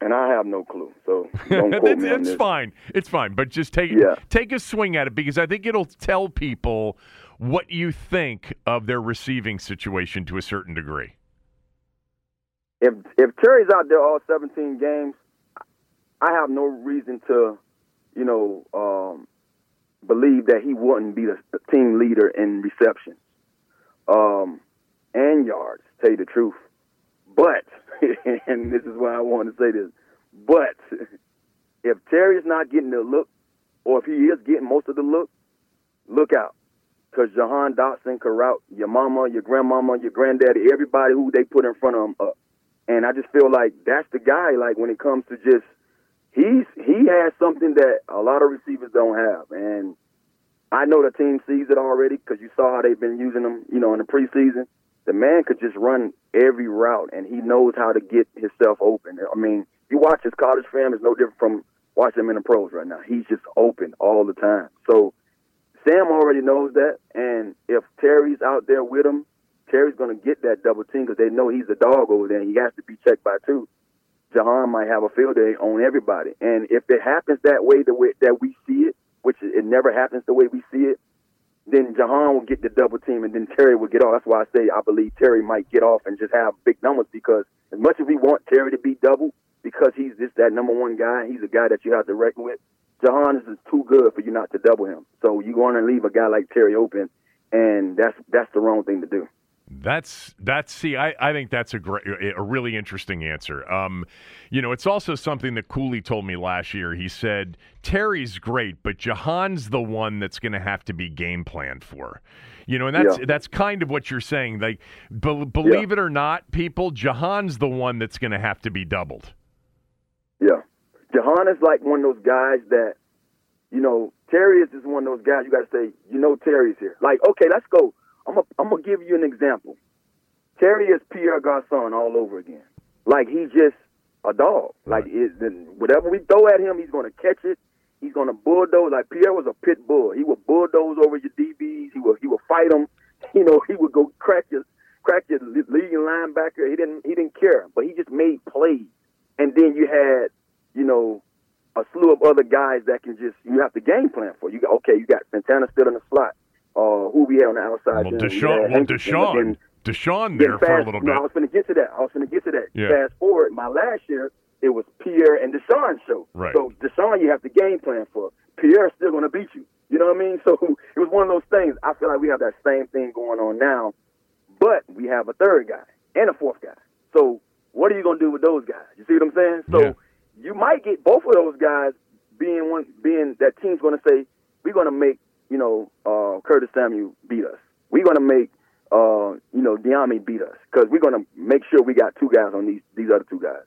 and I have no clue. So don't quote me on It's this. fine. It's fine. But just take yeah. take a swing at it because I think it'll tell people what you think of their receiving situation to a certain degree. If if Terry's out there all 17 games, I have no reason to, you know, um, believe that he wouldn't be the team leader in reception um, and yards. To Tell you the truth. But, and this is why I want to say this, but if Terry's not getting the look, or if he is getting most of the look, look out. Because Jahan Dotson route your mama, your grandmama, your granddaddy, everybody who they put in front of him up. And I just feel like that's the guy, like when it comes to just, he's he has something that a lot of receivers don't have. And I know the team sees it already because you saw how they've been using them, you know, in the preseason the man could just run every route and he knows how to get himself open. I mean, you watch his college film is no different from watching him in the pros right now. He's just open all the time. So Sam already knows that, and if Terry's out there with him, Terry's going to get that double team because they know he's a dog over there. and He has to be checked by two. Jahan might have a field day on everybody, and if it happens that way, the way that we see it, which it never happens the way we see it, then Jahan will get the double team, and then Terry will get off. That's why I say I believe Terry might get off and just have big numbers because as much as we want Terry to be double, because he's just that number one guy, he's a guy that you have to reckon with. Jahan is just too good for you not to double him. So you want to leave a guy like Terry open, and that's that's the wrong thing to do. That's that's see, I, I think that's a great, a really interesting answer. Um, you know, it's also something that Cooley told me last year. He said Terry's great, but Jahan's the one that's going to have to be game planned for. You know, and that's yeah. that's kind of what you're saying. Like, be, believe yeah. it or not, people, Jahan's the one that's going to have to be doubled. Yeah, Jahan is like one of those guys that, you know, Terry is just one of those guys. You got to say, you know, Terry's here. Like, okay, let's go I'm gonna I'm give you an example. Terry is Pierre Garcon all over again. Like he's just a dog. Like it, whatever we throw at him, he's gonna catch it. He's gonna bulldoze. Like Pierre was a pit bull. He would bulldoze over your DBs. He would he would fight them. You know, he would go crack your crack your leading linebacker. He didn't he didn't care, but he just made plays. And then you had you know a slew of other guys that can just you have to game plan for. You got okay, you got Santana still in the slot uh, who we had on the outside. Well, Deshaun, well, Deshaun, Deshaun there for a little bit. No, I was going to get to that. I was going to get to that. Yeah. Fast forward, my last year, it was Pierre and Deshaun show. Right. So Deshaun, you have to game plan for. Pierre's still going to beat you. You know what I mean? So it was one of those things. I feel like we have that same thing going on now, but we have a third guy and a fourth guy. So what are you going to do with those guys? You see what I'm saying? So yeah. you might get both of those guys being one, being that team's going to say we're going to make you know, uh, Curtis Samuel beat us. We're going to make, uh, you know, Dyami beat us because we're going to make sure we got two guys on these these other two guys.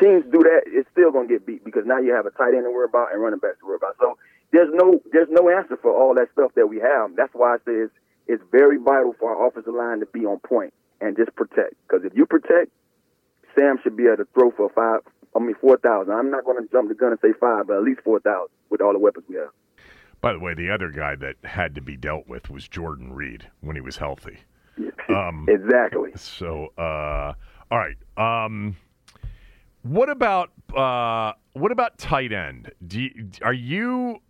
Teams do that, it's still going to get beat because now you have a tight end to worry about and running backs to worry about. So there's no there's no answer for all that stuff that we have. That's why I say it's, it's very vital for our offensive line to be on point and just protect. Because if you protect, Sam should be able to throw for five. I mean, four thousand. I'm not going to jump the gun and say five, but at least four thousand with all the weapons we have. By the way, the other guy that had to be dealt with was Jordan Reed when he was healthy. Um, exactly. So, uh, all right. Um, what about uh, what about tight end? Do you, are you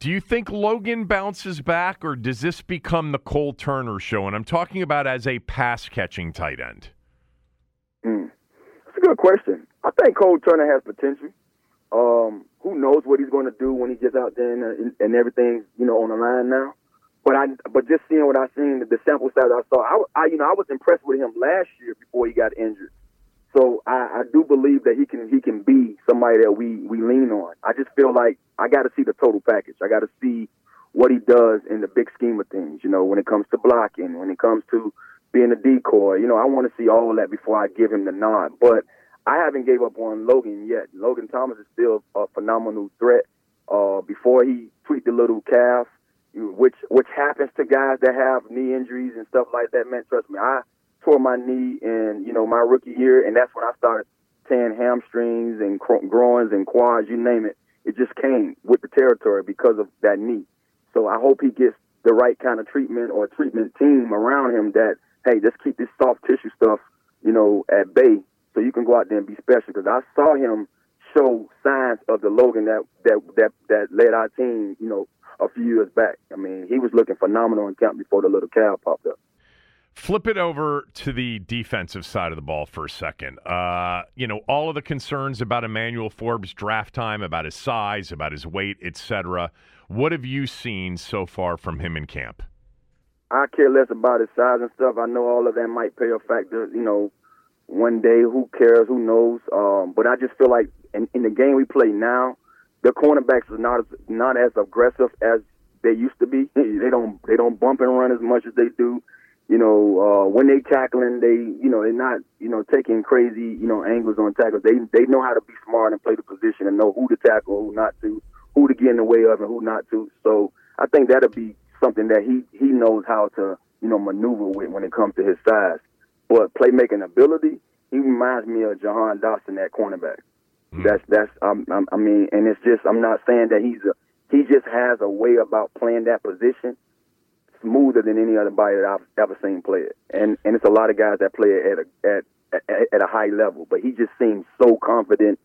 do you think Logan bounces back, or does this become the Cole Turner show? And I'm talking about as a pass catching tight end. Mm. That's a good question. I think Cole Turner has potential. Um, who knows what he's going to do when he gets out there uh, and, and everything's you know on the line now. but I but just seeing what I seen, the sample size I saw, I, I you know I was impressed with him last year before he got injured. So I, I do believe that he can he can be somebody that we we lean on. I just feel like I got to see the total package. I got to see what he does in the big scheme of things. You know, when it comes to blocking, when it comes to being a decoy. You know, I want to see all of that before I give him the nod. But I haven't gave up on Logan yet. Logan Thomas is still a phenomenal threat. Uh, before he tweaked the little calf, which which happens to guys that have knee injuries and stuff like that. Man, trust me, I tore my knee in you know my rookie year, and that's when I started tearing hamstrings and groins and quads, you name it. It just came with the territory because of that knee. So I hope he gets the right kind of treatment or treatment team around him that hey, just keep this soft tissue stuff, you know, at bay so you can go out there and be special. Because I saw him show signs of the Logan that that that that led our team, you know, a few years back. I mean, he was looking phenomenal in camp before the little cow popped up. Flip it over to the defensive side of the ball for a second. Uh, you know, all of the concerns about Emmanuel Forbes' draft time, about his size, about his weight, etc. What have you seen so far from him in camp? I care less about his size and stuff. I know all of that might play a factor, you know, one day. Who cares? Who knows? Um, but I just feel like in, in the game we play now, the cornerbacks are not as not as aggressive as they used to be. they don't they don't bump and run as much as they do. You know, uh, when they tackling, they you know they're not you know taking crazy you know angles on tackles. They they know how to be smart and play the position and know who to tackle, who not to, who to get in the way of, and who not to. So I think that'll be something that he he knows how to you know maneuver with when it comes to his size. But playmaking ability, he reminds me of Jahan Dotson at cornerback. Mm-hmm. That's that's um, I mean, and it's just I'm not saying that he's a he just has a way about playing that position smoother than any other body that I've ever seen play it. And and it's a lot of guys that play it at a at at, at a high level, but he just seems so confident,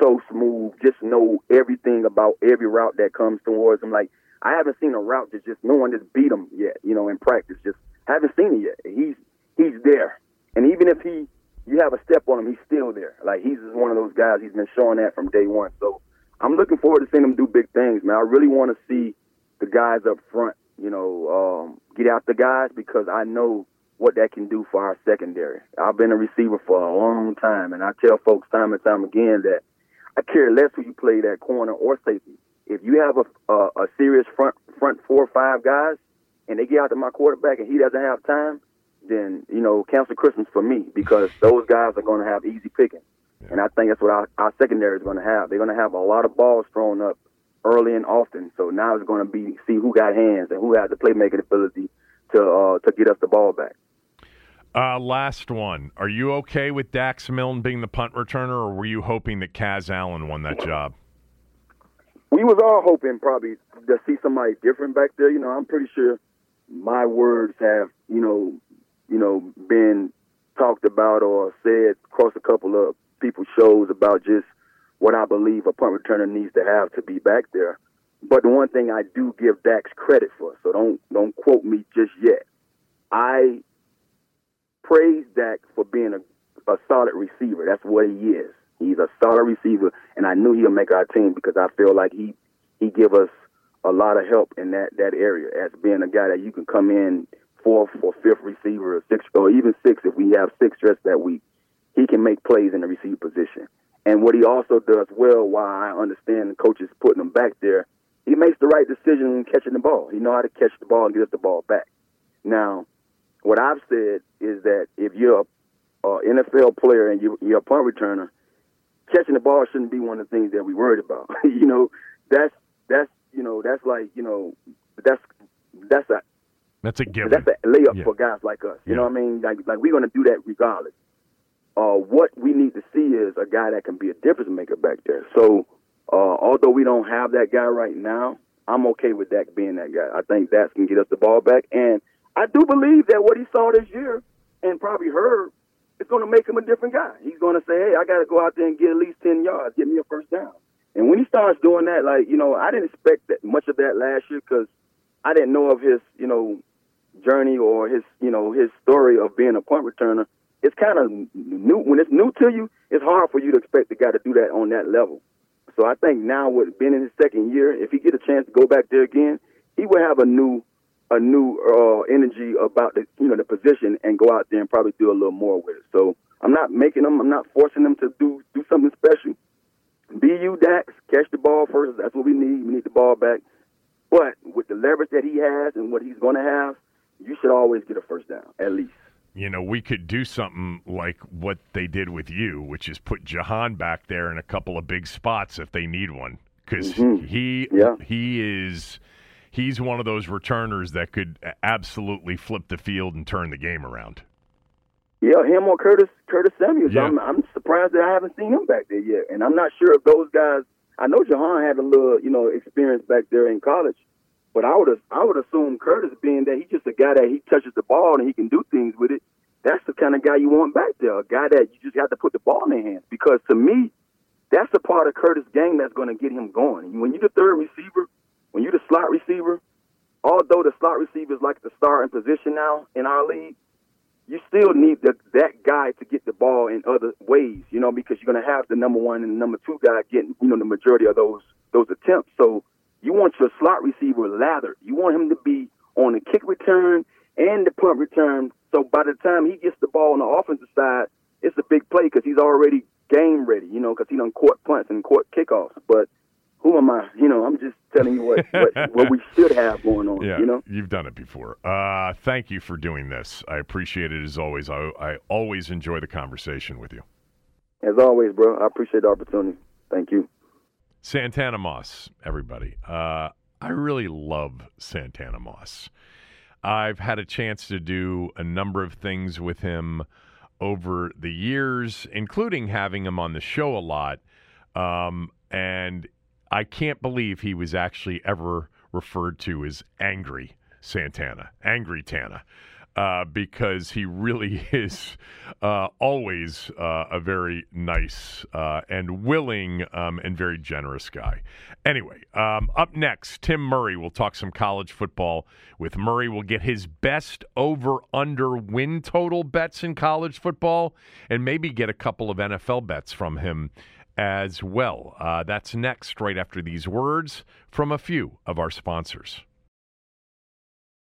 so smooth, just know everything about every route that comes towards him. Like I haven't seen a route that just no one just beat him yet, you know, in practice. Just haven't seen it yet. He's he's there, and even if he you have a step on him, he's still there. Like he's just one of those guys. He's been showing that from day one. So I'm looking forward to seeing him do big things, man. I really want to see the guys up front, you know, um, get out the guys because I know what that can do for our secondary. I've been a receiver for a long time, and I tell folks time and time again that I care less who you play that corner or safety if you have a, a, a serious front front four or five guys and they get out to my quarterback and he doesn't have time, then you know cancel Christmas for me because those guys are going to have easy picking, yeah. and I think that's what our, our secondary is going to have. They're going to have a lot of balls thrown up early and often. So now it's going to be see who got hands and who has the playmaking ability to uh, to get us the ball back. Uh, last one. Are you okay with Dax Milne being the punt returner, or were you hoping that Kaz Allen won that job? we was all hoping probably to see somebody different back there. You know, I'm pretty sure my words have, you know, you know, been talked about or said across a couple of people's shows about just what I believe a punt returner needs to have to be back there. But the one thing I do give Dax credit for, so don't don't quote me just yet. I praise Dax for being a, a solid receiver. That's what he is. He's a solid receiver, and I knew he'll make our team because I feel like he he give us a lot of help in that that area as being a guy that you can come in fourth or fifth receiver or sixth or even six if we have six dress that week. He can make plays in the receiver position. And what he also does well, why I understand the coaches putting him back there, he makes the right decision in catching the ball. He know how to catch the ball and get the ball back. Now, what I've said is that if you're a, a NFL player and you, you're a punt returner, catching the ball shouldn't be one of the things that we worried about. you know, that's that's you know that's like you know that's that's a that's a given. That's a layup yeah. for guys like us. You yeah. know what I mean? Like like we're gonna do that regardless. Uh, what we need to see is a guy that can be a difference maker back there. So uh, although we don't have that guy right now, I'm okay with that being that guy. I think that can get us the ball back, and I do believe that what he saw this year and probably heard it's going to make him a different guy. He's going to say, hey, I got to go out there and get at least 10 yards, get me a first down. And when he starts doing that, like, you know, I didn't expect that much of that last year because I didn't know of his, you know, journey or his, you know, his story of being a punt returner. It's kind of new. When it's new to you, it's hard for you to expect the guy to do that on that level. So I think now with being in his second year, if he get a chance to go back there again, he will have a new a new uh, energy about the you know the position and go out there and probably do a little more with it. So I'm not making them. I'm not forcing them to do do something special. Be you, Dax. Catch the ball first. That's what we need. We need the ball back. But with the leverage that he has and what he's going to have, you should always get a first down at least. You know, we could do something like what they did with you, which is put Jahan back there in a couple of big spots if they need one, because mm-hmm. he yeah. he is he's one of those returners that could absolutely flip the field and turn the game around. Yeah, him or Curtis Curtis Samuels. Yeah. I'm, I'm surprised that I haven't seen him back there yet, and I'm not sure if those guys. I know Jahan had a little, you know, experience back there in college, but I would I would assume Curtis being that he's just a guy that he touches the ball and he can do things with it. That's the kind of guy you want back there, a guy that you just have to put the ball in their hands. Because to me, that's the part of Curtis' game that's going to get him going. When you're the third receiver, when you're the slot receiver, although the slot receiver is like the star in position now in our league, you still need the, that guy to get the ball in other ways, you know, because you're going to have the number one and the number two guy getting, you know, the majority of those those attempts. So you want your slot receiver lathered. You want him to be on the kick return and the punt return. So by the time he gets the ball on the offensive side, it's a big play because he's already game ready, you know, because he done court punts and court kickoffs. But who am I? You know, I'm just telling you what, what, what we should have going on. Yeah, you know, you've done it before. Uh, thank you for doing this. I appreciate it as always. I, I always enjoy the conversation with you. As always, bro. I appreciate the opportunity. Thank you. Santana Moss, everybody. Uh, I really love Santana Moss. I've had a chance to do a number of things with him over the years, including having him on the show a lot. Um, and I can't believe he was actually ever referred to as angry Santana, angry Tana uh, because he really is uh, always uh, a very nice uh, and willing um, and very generous guy. Anyway, um, up next, Tim Murray will talk some college football with Murray. We'll get his best over under win total bets in college football and maybe get a couple of NFL bets from him as well. Uh, that's next, right after these words from a few of our sponsors.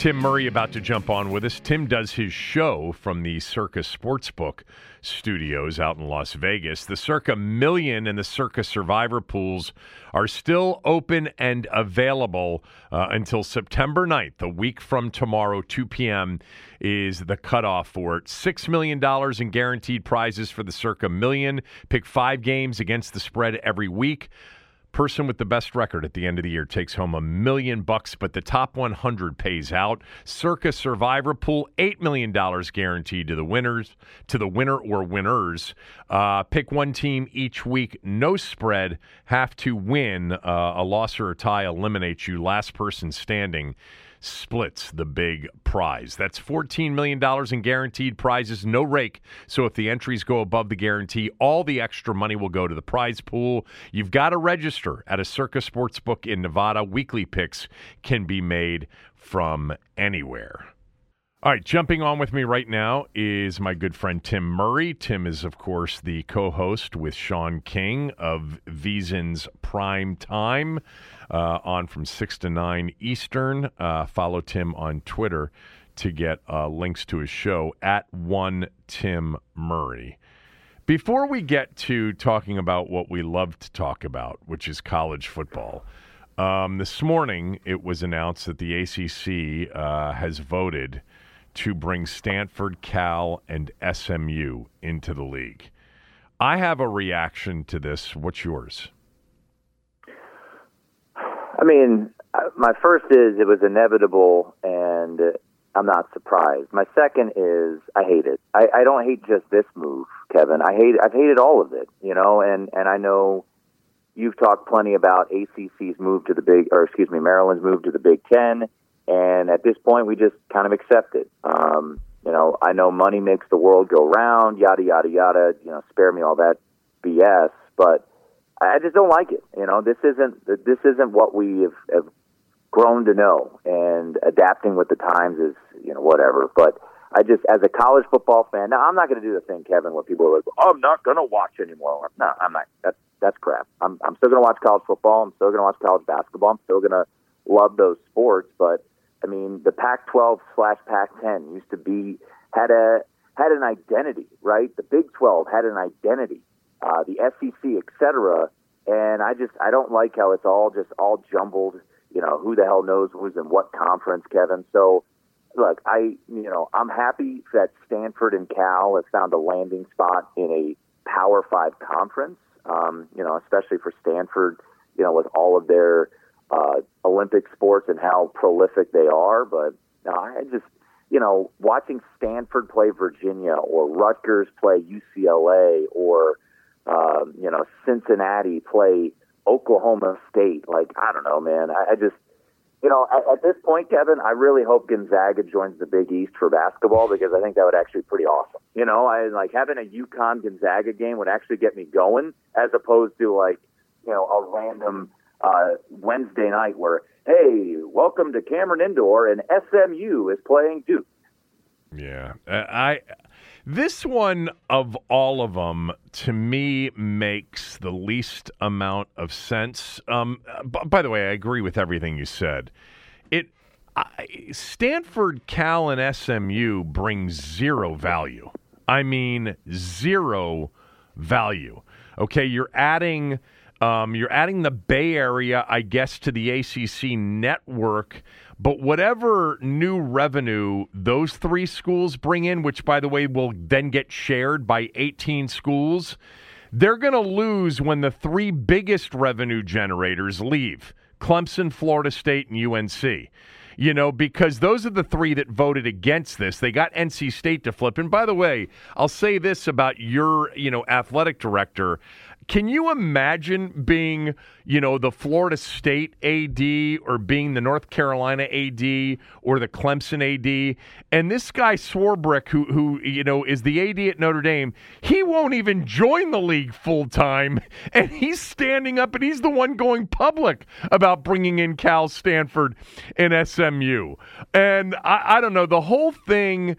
Tim Murray about to jump on with us. Tim does his show from the Circa Sportsbook studios out in Las Vegas. The Circa Million and the Circa Survivor pools are still open and available uh, until September 9th. the week from tomorrow, 2 p.m., is the cutoff for it. $6 million in guaranteed prizes for the Circa Million. Pick five games against the spread every week. Person with the best record at the end of the year takes home a million bucks, but the top 100 pays out. Circa Survivor Pool, $8 million guaranteed to the winners, to the winner or winners. Uh, pick one team each week, no spread, have to win. Uh, a loss or a tie eliminates you. Last person standing splits the big prize. That's $14 million in guaranteed prizes, no rake. So if the entries go above the guarantee, all the extra money will go to the prize pool. You've got to register at a Circa Sportsbook in Nevada. Weekly picks can be made from anywhere. All right, jumping on with me right now is my good friend Tim Murray. Tim is, of course, the co host with Sean King of VSiN's Prime Time uh, on from 6 to 9 Eastern. Uh, follow Tim on Twitter to get uh, links to his show at one Tim Murray. Before we get to talking about what we love to talk about, which is college football, um, this morning it was announced that the ACC uh, has voted to bring Stanford, Cal, and SMU into the league. I have a reaction to this. What's yours? I mean, my first is it was inevitable, and I'm not surprised. My second is I hate it. I, I don't hate just this move, Kevin. I hate. I've hated all of it, you know. And and I know you've talked plenty about ACC's move to the big, or excuse me, Maryland's move to the Big Ten and at this point, we just kind of accept it. Um, you know, I know money makes the world go round, yada yada yada. You know, spare me all that BS. But I just don't like it. You know, this isn't this isn't what we have, have grown to know, and adapting with the times is you know whatever. But I just, as a college football fan, now I'm not going to do the thing, Kevin, where people are like, oh, "I'm not going to watch anymore." No, I'm not. That's that's crap. I'm I'm still going to watch college football. I'm still going to watch college basketball. I'm still going to love those sports, but I mean, the Pac-12 slash Pac-10 used to be had a had an identity, right? The Big 12 had an identity, uh, the SEC, et cetera. And I just I don't like how it's all just all jumbled. You know, who the hell knows who's in what conference, Kevin? So, look, I you know I'm happy that Stanford and Cal have found a landing spot in a Power Five conference. Um, you know, especially for Stanford, you know, with all of their uh, Olympic sports and how prolific they are. But no, I just, you know, watching Stanford play Virginia or Rutgers play UCLA or, um, you know, Cincinnati play Oklahoma State. Like, I don't know, man. I, I just, you know, at, at this point, Kevin, I really hope Gonzaga joins the Big East for basketball because I think that would actually be pretty awesome. You know, I like having a UConn Gonzaga game would actually get me going as opposed to like, you know, a random uh, Wednesday night where, hey, welcome to Cameron Indoor, and SMU is playing Duke. Yeah, uh, I. This one of all of them to me makes the least amount of sense. Um, b- by the way, I agree with everything you said. It I, Stanford, Cal, and SMU bring zero value. I mean, zero value. Okay, you're adding um, you're adding the Bay Area, I guess, to the ACC network. But whatever new revenue those three schools bring in, which, by the way, will then get shared by 18 schools, they're going to lose when the three biggest revenue generators leave Clemson, Florida State, and UNC you know, because those are the three that voted against this. They got NC State to flip. And by the way, I'll say this about your, you know, athletic director. Can you imagine being, you know, the Florida State AD or being the North Carolina AD or the Clemson AD? And this guy Swarbrick, who who you know is the AD at Notre Dame, he won't even join the league full time, and he's standing up and he's the one going public about bringing in Cal, Stanford, and SMU. And I, I don't know the whole thing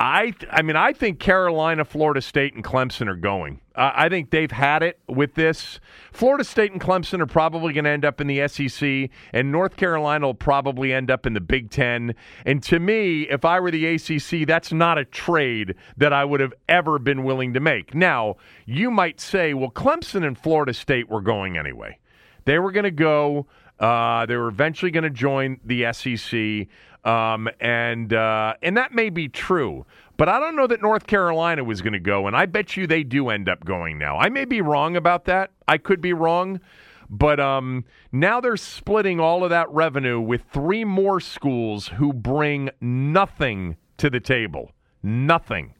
I I mean I think Carolina, Florida State, and Clemson are going. I think they've had it with this. Florida State and Clemson are probably going to end up in the SEC, and North Carolina will probably end up in the Big Ten. And to me, if I were the ACC, that's not a trade that I would have ever been willing to make. Now, you might say, well, Clemson and Florida State were going anyway. They were going to go. Uh, they were eventually going to join the SEC. Um, and uh, and that may be true, but I don't know that North Carolina was going to go, and I bet you they do end up going now. I may be wrong about that. I could be wrong, but um, now they're splitting all of that revenue with three more schools who bring nothing to the table. Nothing.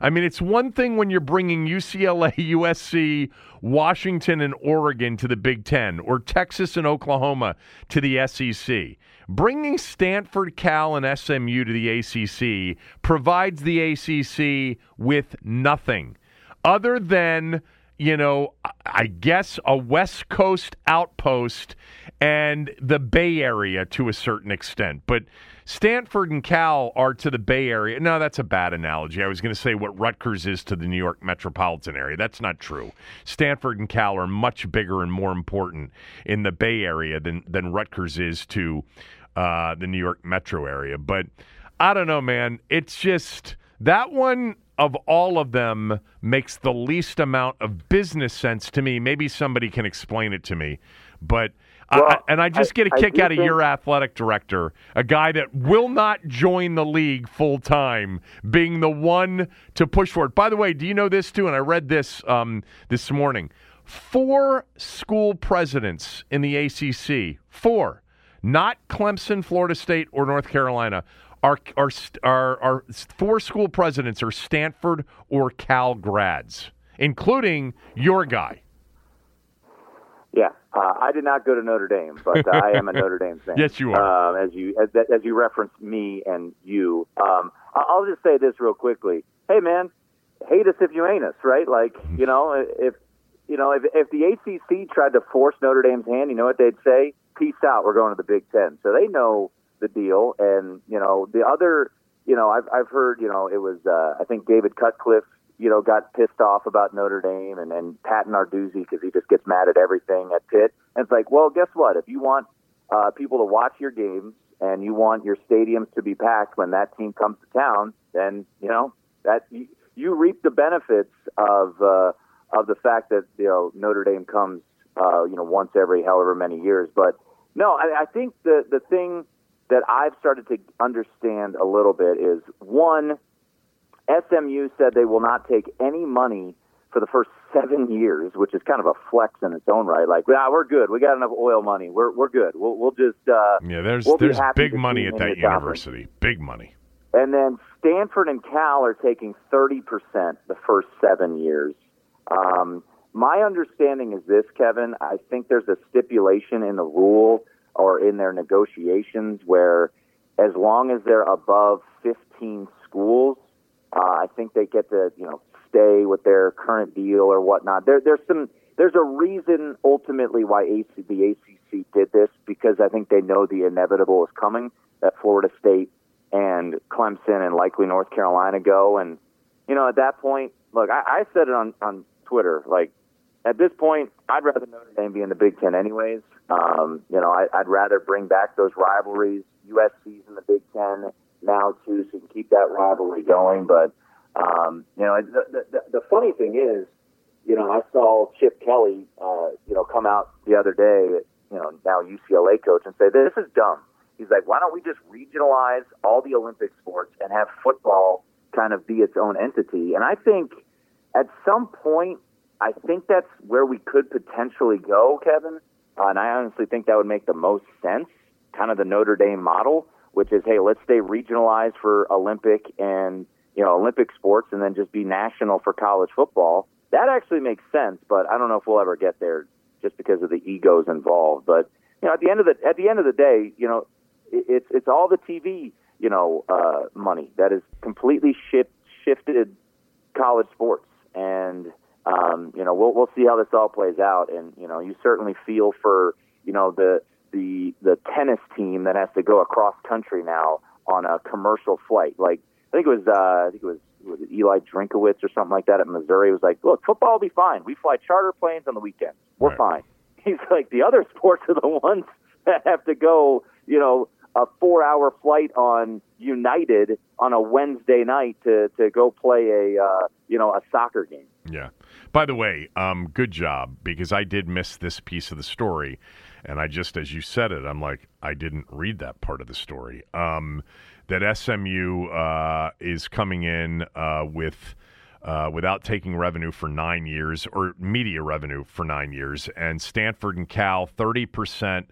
I mean, it's one thing when you're bringing UCLA, USC, Washington, and Oregon to the Big Ten, or Texas and Oklahoma to the SEC. Bringing Stanford, Cal, and SMU to the ACC provides the ACC with nothing other than you know, I guess a West Coast outpost and the Bay Area to a certain extent. But Stanford and Cal are to the Bay Area. No, that's a bad analogy. I was going to say what Rutgers is to the New York metropolitan area. That's not true. Stanford and Cal are much bigger and more important in the Bay Area than, than Rutgers is to uh, the New York metro area. But I don't know, man. It's just that one of all of them makes the least amount of business sense to me. Maybe somebody can explain it to me, but. Well, I, and I just get a kick out of your athletic director, a guy that will not join the league full time, being the one to push for it. By the way, do you know this too? And I read this um, this morning. Four school presidents in the ACC, four, not Clemson, Florida State, or North Carolina, our, our, our, our four school presidents are Stanford or Cal grads, including your guy. Yeah, uh, I did not go to Notre Dame, but uh, I am a Notre Dame fan. yes, you are. Uh, as you as, as you referenced me and you, um, I'll just say this real quickly. Hey, man, hate us if you ain't us, right? Like, you know, if you know if if the ACC tried to force Notre Dame's hand, you know what they'd say? Peace out. We're going to the Big Ten. So they know the deal. And you know, the other, you know, I've I've heard, you know, it was uh, I think David Cutcliffe, you know, got pissed off about Notre Dame, and and Pat Narduzzi because he just gets mad at everything at Pitt. And it's like, well, guess what? If you want uh, people to watch your games and you want your stadiums to be packed when that team comes to town, then you know that you, you reap the benefits of uh, of the fact that you know Notre Dame comes uh, you know once every however many years. But no, I, I think the the thing that I've started to understand a little bit is one, SMU said they will not take any money for the first seven years, which is kind of a flex in its own right. Like, nah, we're good. We got enough oil money. We're we're good. We'll we'll just uh, yeah. There's we'll there's big money at that university. Conference. Big money. And then Stanford and Cal are taking thirty percent the first seven years. Um, my understanding is this, Kevin. I think there's a stipulation in the rule or in their negotiations where as long as they're above 15 schools, uh, I think they get to, you know, stay with their current deal or whatnot. There, there's some, there's a reason ultimately why AC, the ACC did this because I think they know the inevitable is coming that Florida State and Clemson and likely North Carolina go. And, you know, at that point, look, I, I said it on, on Twitter, like, at this point, I'd rather Notre Dame be in the Big Ten anyways. Um, you know, I, I'd rather bring back those rivalries. USC's in the Big Ten now too, so you can keep that rivalry going. But um, you know, the, the the funny thing is, you know, I saw Chip Kelly, uh, you know, come out the other day, you know, now UCLA coach, and say this is dumb. He's like, why don't we just regionalize all the Olympic sports and have football kind of be its own entity? And I think at some point I think that's where we could potentially go, Kevin. Uh, and I honestly think that would make the most sense, kind of the Notre Dame model, which is, hey, let's stay regionalized for Olympic and you know Olympic sports, and then just be national for college football. That actually makes sense, but I don't know if we'll ever get there just because of the egos involved. But you know, at the end of the at the end of the day, you know, it, it's it's all the TV you know uh, money that has completely shift, shifted college sports and um, you know, we'll we'll see how this all plays out, and you know, you certainly feel for you know the the the tennis team that has to go across country now on a commercial flight. Like I think it was uh, I think it was was it Eli Drinkwitz or something like that at Missouri. Was like, look, football will be fine. We fly charter planes on the weekends. We're right. fine. He's like, the other sports are the ones that have to go, you know, a four hour flight on United on a Wednesday night to, to go play a, uh, you know, a soccer game. Yeah. By the way, um, good job because I did miss this piece of the story. And I just, as you said it, I'm like, I didn't read that part of the story. Um, that SMU uh, is coming in uh, with. Uh, without taking revenue for nine years or media revenue for nine years, and Stanford and Cal, 30%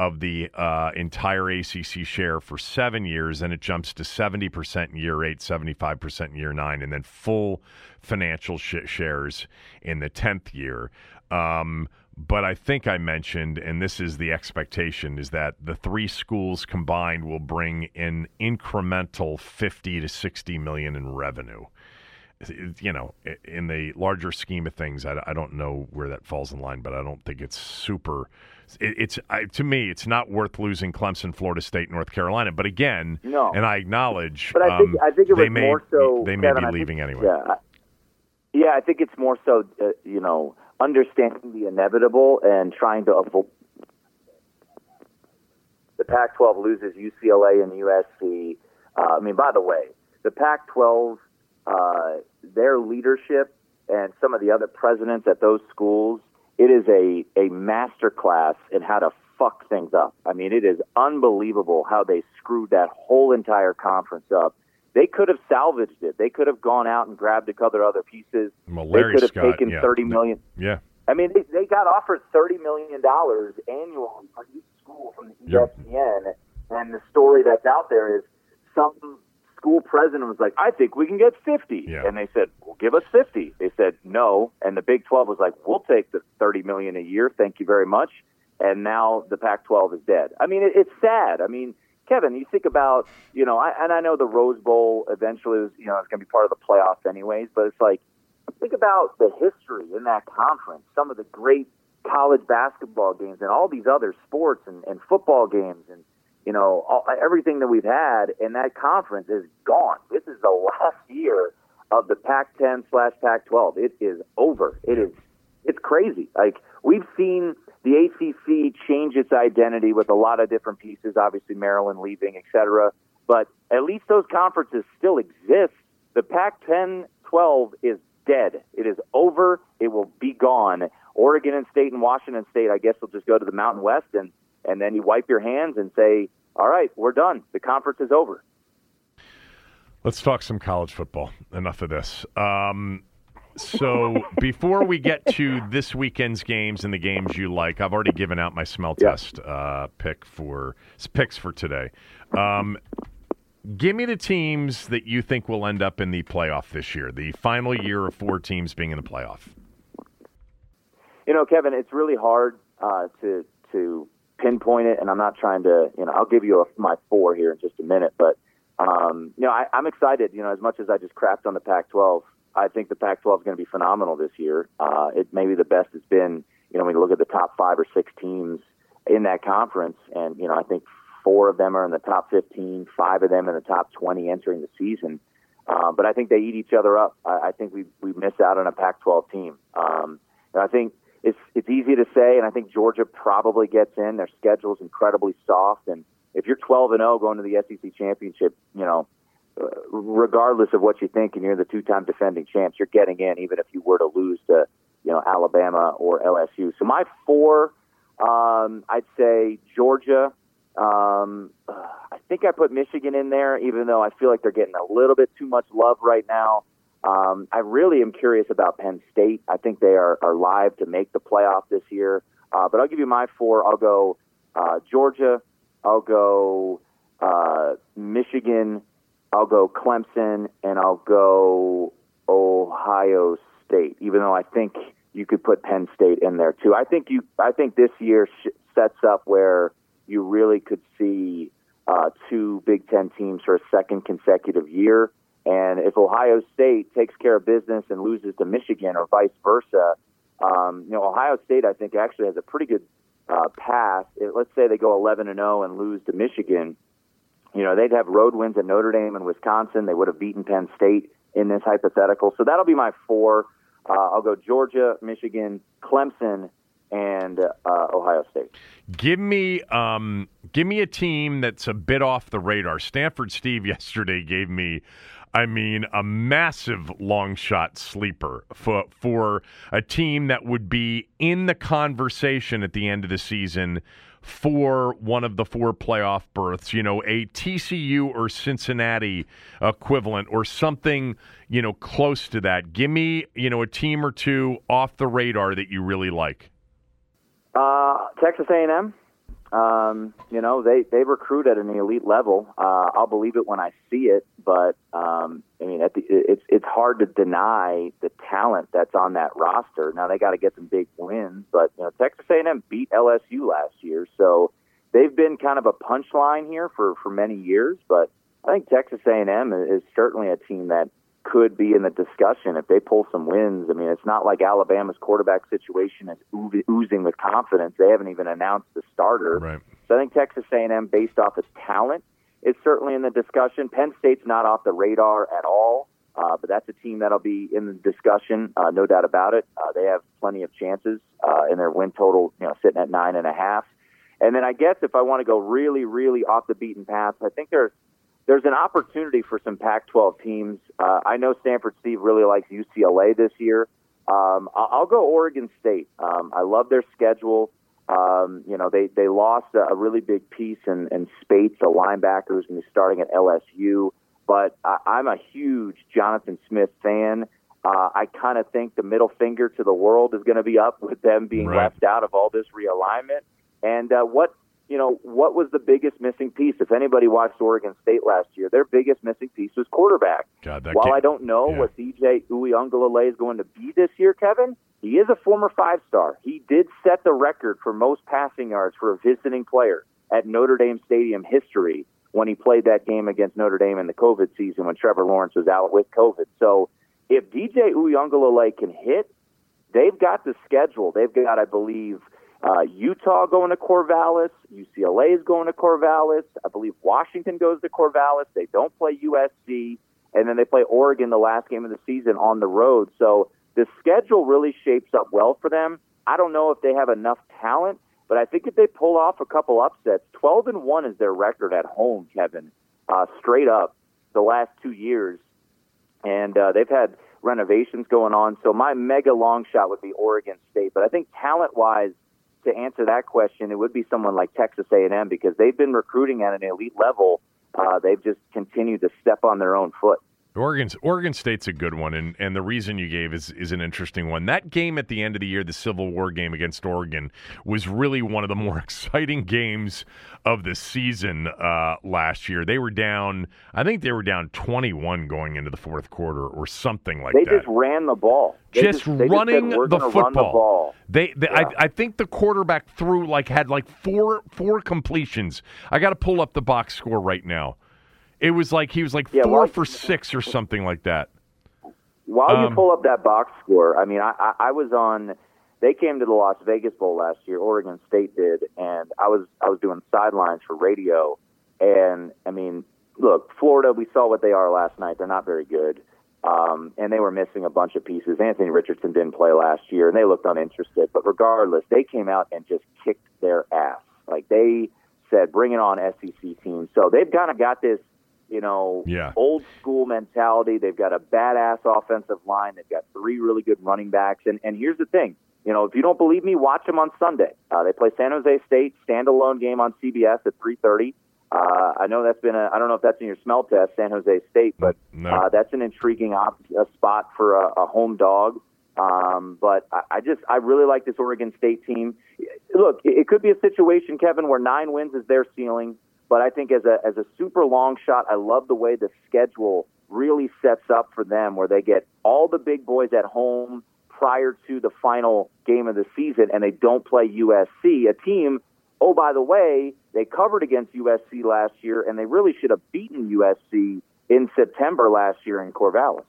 of the uh, entire ACC share for seven years, and it jumps to 70% in year eight, 75% in year nine, and then full financial sh- shares in the 10th year. Um, but I think I mentioned, and this is the expectation, is that the three schools combined will bring an incremental 50 to 60 million in revenue you know, in the larger scheme of things, I, I, don't know where that falls in line, but I don't think it's super. It, it's I, to me, it's not worth losing Clemson, Florida State, North Carolina. But again, no. and I acknowledge, but I think um, I think it was may, more so they may Kevin, be leaving think, anyway. Yeah, yeah, I think it's more so uh, you know understanding the inevitable and trying to avoid. The Pac-12 loses UCLA and USC. Uh, I mean, by the way, the Pac-12 uh, their leadership and some of the other presidents at those schools, it is a, a master class in how to fuck things up. I mean, it is unbelievable how they screwed that whole entire conference up. They could have salvaged it. They could have gone out and grabbed a couple other pieces. Well, they could have Scott, taken yeah. thirty million. Yeah. I mean, they, they got offered thirty million dollars annually for each school from the Yep. ESPN, and the story that's out there is some school president was like, "I think we can get 50. Yeah. and they said, "Well, give us 50." They said no, and the Big 12 was like, "We'll take the 30 million a year, thank you very much." And now the Pac-12 is dead. I mean, it, it's sad. I mean, Kevin, you think about, you know, I, and I know the Rose Bowl eventually is, you know, it's going to be part of the playoffs anyways, but it's like, think about the history in that conference, some of the great college basketball games and all these other sports and, and football games and you know all, everything that we've had in that conference is gone. This is the last year of the Pac-10 slash Pac-12. It is over. It is it's crazy. Like we've seen the ACC change its identity with a lot of different pieces. Obviously, Maryland leaving, et cetera. But at least those conferences still exist. The Pac-10, 12 is dead. It is over. It will be gone. Oregon and State and Washington State, I guess, will just go to the Mountain West, and and then you wipe your hands and say, "All right, we're done. The conference is over." Let's talk some college football. Enough of this. Um, so before we get to this weekend's games and the games you like, I've already given out my smell Yeah. test uh, pick for picks for today. Um, give me the teams that you think will end up in the playoff this year. The final year of four teams being in the playoff. You know, Kevin, it's really hard uh, to to pinpoint it, and I'm not trying to. You know, I'll give you a, my four here in just a minute, but um, you know, I, I'm excited. You know, as much as I just crapped on the Pac-12, I think the Pac-12 is going to be phenomenal this year. Uh, it may be the best it's been. You know, when you look at the top five or six teams in that conference, and you know, I think four of them are in the top 15, five of them in the top 20 entering the season. Uh, but I think they eat each other up. I, I think we we miss out on a Pac-12 team. Um, and I think it's it's easy to say, and I think Georgia probably gets in. Their schedule's incredibly soft, and if you're 12 and 0 going to the SEC championship, you know, uh, regardless of what you think, and you're the two-time defending champs, you're getting in, even if you were to lose to, you know, Alabama or LSU. So my four, um, I'd say Georgia. Um, I think I put Michigan in there, even though I feel like they're getting a little bit too much love right now. Um, I really am curious about Penn State. I think they are, are live to make the playoff this year. Uh, but I'll give you my four. I'll go uh, Georgia. I'll go uh, Michigan. I'll go Clemson, and I'll go Ohio State. Even though I think you could put Penn State in there too. I think you. I think this year sh- sets up where you really could see uh, two Big Ten teams for a second consecutive year. And if Ohio State takes care of business and loses to Michigan or vice versa, um, you know, Ohio State, I think, actually has a pretty good uh, path. Let's say they go 11 and 0 and lose to Michigan. You know, they'd have road wins at Notre Dame and Wisconsin. They would have beaten Penn State in this hypothetical. So that'll be my four. Uh, I'll go Georgia, Michigan, Clemson, and uh, Ohio State. Give me, um, give me a team that's a bit off the radar. Stanford Steve yesterday gave me, I mean, a massive long shot sleeper for for a team that would be in the conversation at the end of the season for one of the four playoff berths. You know, a TCU or Cincinnati equivalent or something. You know, close to that. Give me, you know, a team or two off the radar that you really like. Uh, Texas A&M. Um, you know, they they recruit at an elite level. Uh, I'll believe it when I see it, but um, I mean, the, it's it's hard to deny the talent that's on that roster. Now they got to get some big wins, but you know, Texas A&M beat LSU last year, so they've been kind of a punchline here for for many years. But I think Texas A&M is certainly a team that could be in the discussion if they pull some wins. I mean, it's not like Alabama's quarterback situation is oozing with confidence. They haven't even announced the starter. Right. So I think Texas A&M, based off its talent, is certainly in the discussion. Penn State's not off the radar at all, uh, but that's a team that'll be in the discussion, uh, no doubt about it. Uh, they have plenty of chances, uh, in their win total, you know, sitting at nine and a half. And then I guess if I want to go really, really off the beaten path, I think there's there's an opportunity for some Pac-12 teams. Uh, I know Stanford Steve really likes UCLA this year. Um, I'll go Oregon State. Um, I love their schedule. Um, you know, they they lost a, a really big piece in, in Speights, a linebacker who's going to be starting at LSU. But I, I'm a huge Jonathan Smith fan. Uh, I kind of think the middle finger to the world is going to be up with them being Right. left out of all this realignment. And uh, what you know, what was the biggest missing piece? If anybody watched Oregon State last year, their biggest missing piece was quarterback. God, While I don't know yeah. what DJ Uiagalelei is going to be this year, Kevin, he is a former five star. He did set the record for most passing yards for a visiting player at Notre Dame Stadium history when he played that game against Notre Dame in the COVID season when Trevor Lawrence was out with COVID. So if DJ Uiagalelei can hit, they've got the schedule. They've got, I believe, uh, Utah going to Corvallis. UCLA is going to Corvallis. I believe Washington goes to Corvallis. They don't play USC. And then they play Oregon the last game of the season on the road. So the schedule really shapes up well for them. I don't know if they have enough talent, but I think if they pull off a couple upsets, 12 and 1 is their record at home, Kevin, uh, straight up the last two years and uh, they've had renovations going on. So my mega long shot would be Oregon State, but I think talent wise, to answer that question, it would be someone like Texas A&M because they've been recruiting at an elite level. Uh, they've just continued to step on their own foot. Oregon's Oregon State's a good one, and, and the reason you gave is is an interesting one. That game at the end of the year, the Civil War game against Oregon, was really one of the more exciting games of the season uh, last year. They were down, I think they were down twenty one going into the fourth quarter or something like They that. They just ran the ball. They just, they running said, the football. The ball. They, they Yeah. I, I think the quarterback threw like had like four four completions. I got to pull up the box score right now. It was like he was like Yeah, four for six or something like that. While Um, you pull up that box score, I mean, I, I, I was on. They came to the Las Vegas Bowl last year. Oregon State did, and I was I was doing sidelines for radio. And I mean, look, Florida. We saw what they are last night. They're not very good, um, and they were missing a bunch of pieces. Anthony Richardson didn't play last year, and they looked uninterested. But regardless, they came out and just kicked their ass. Like they said, bring it on, SEC team. So they've kind of got this you know, Yeah. old school mentality. They've got a badass offensive line. They've got three really good running backs. And and here's the thing, you know, if you don't believe me, watch them on Sunday. Uh, they play San Jose State standalone game on CBS at 3:30. Uh, I know that's been a. I don't know if that's in your smell test, San Jose State, but No. uh, that's an intriguing op- spot for a, a home dog. Um, but I, I just I really like this Oregon State team. Look, it, it could be a situation, Kevin, where nine wins is their ceiling. But I think as a as a super long shot, I love the way the schedule really sets up for them, where they get all the big boys at home prior to the final game of the season, and they don't play USC, a team. Oh, by the way, they covered against USC last year, and they really should have beaten USC in September last year in Corvallis.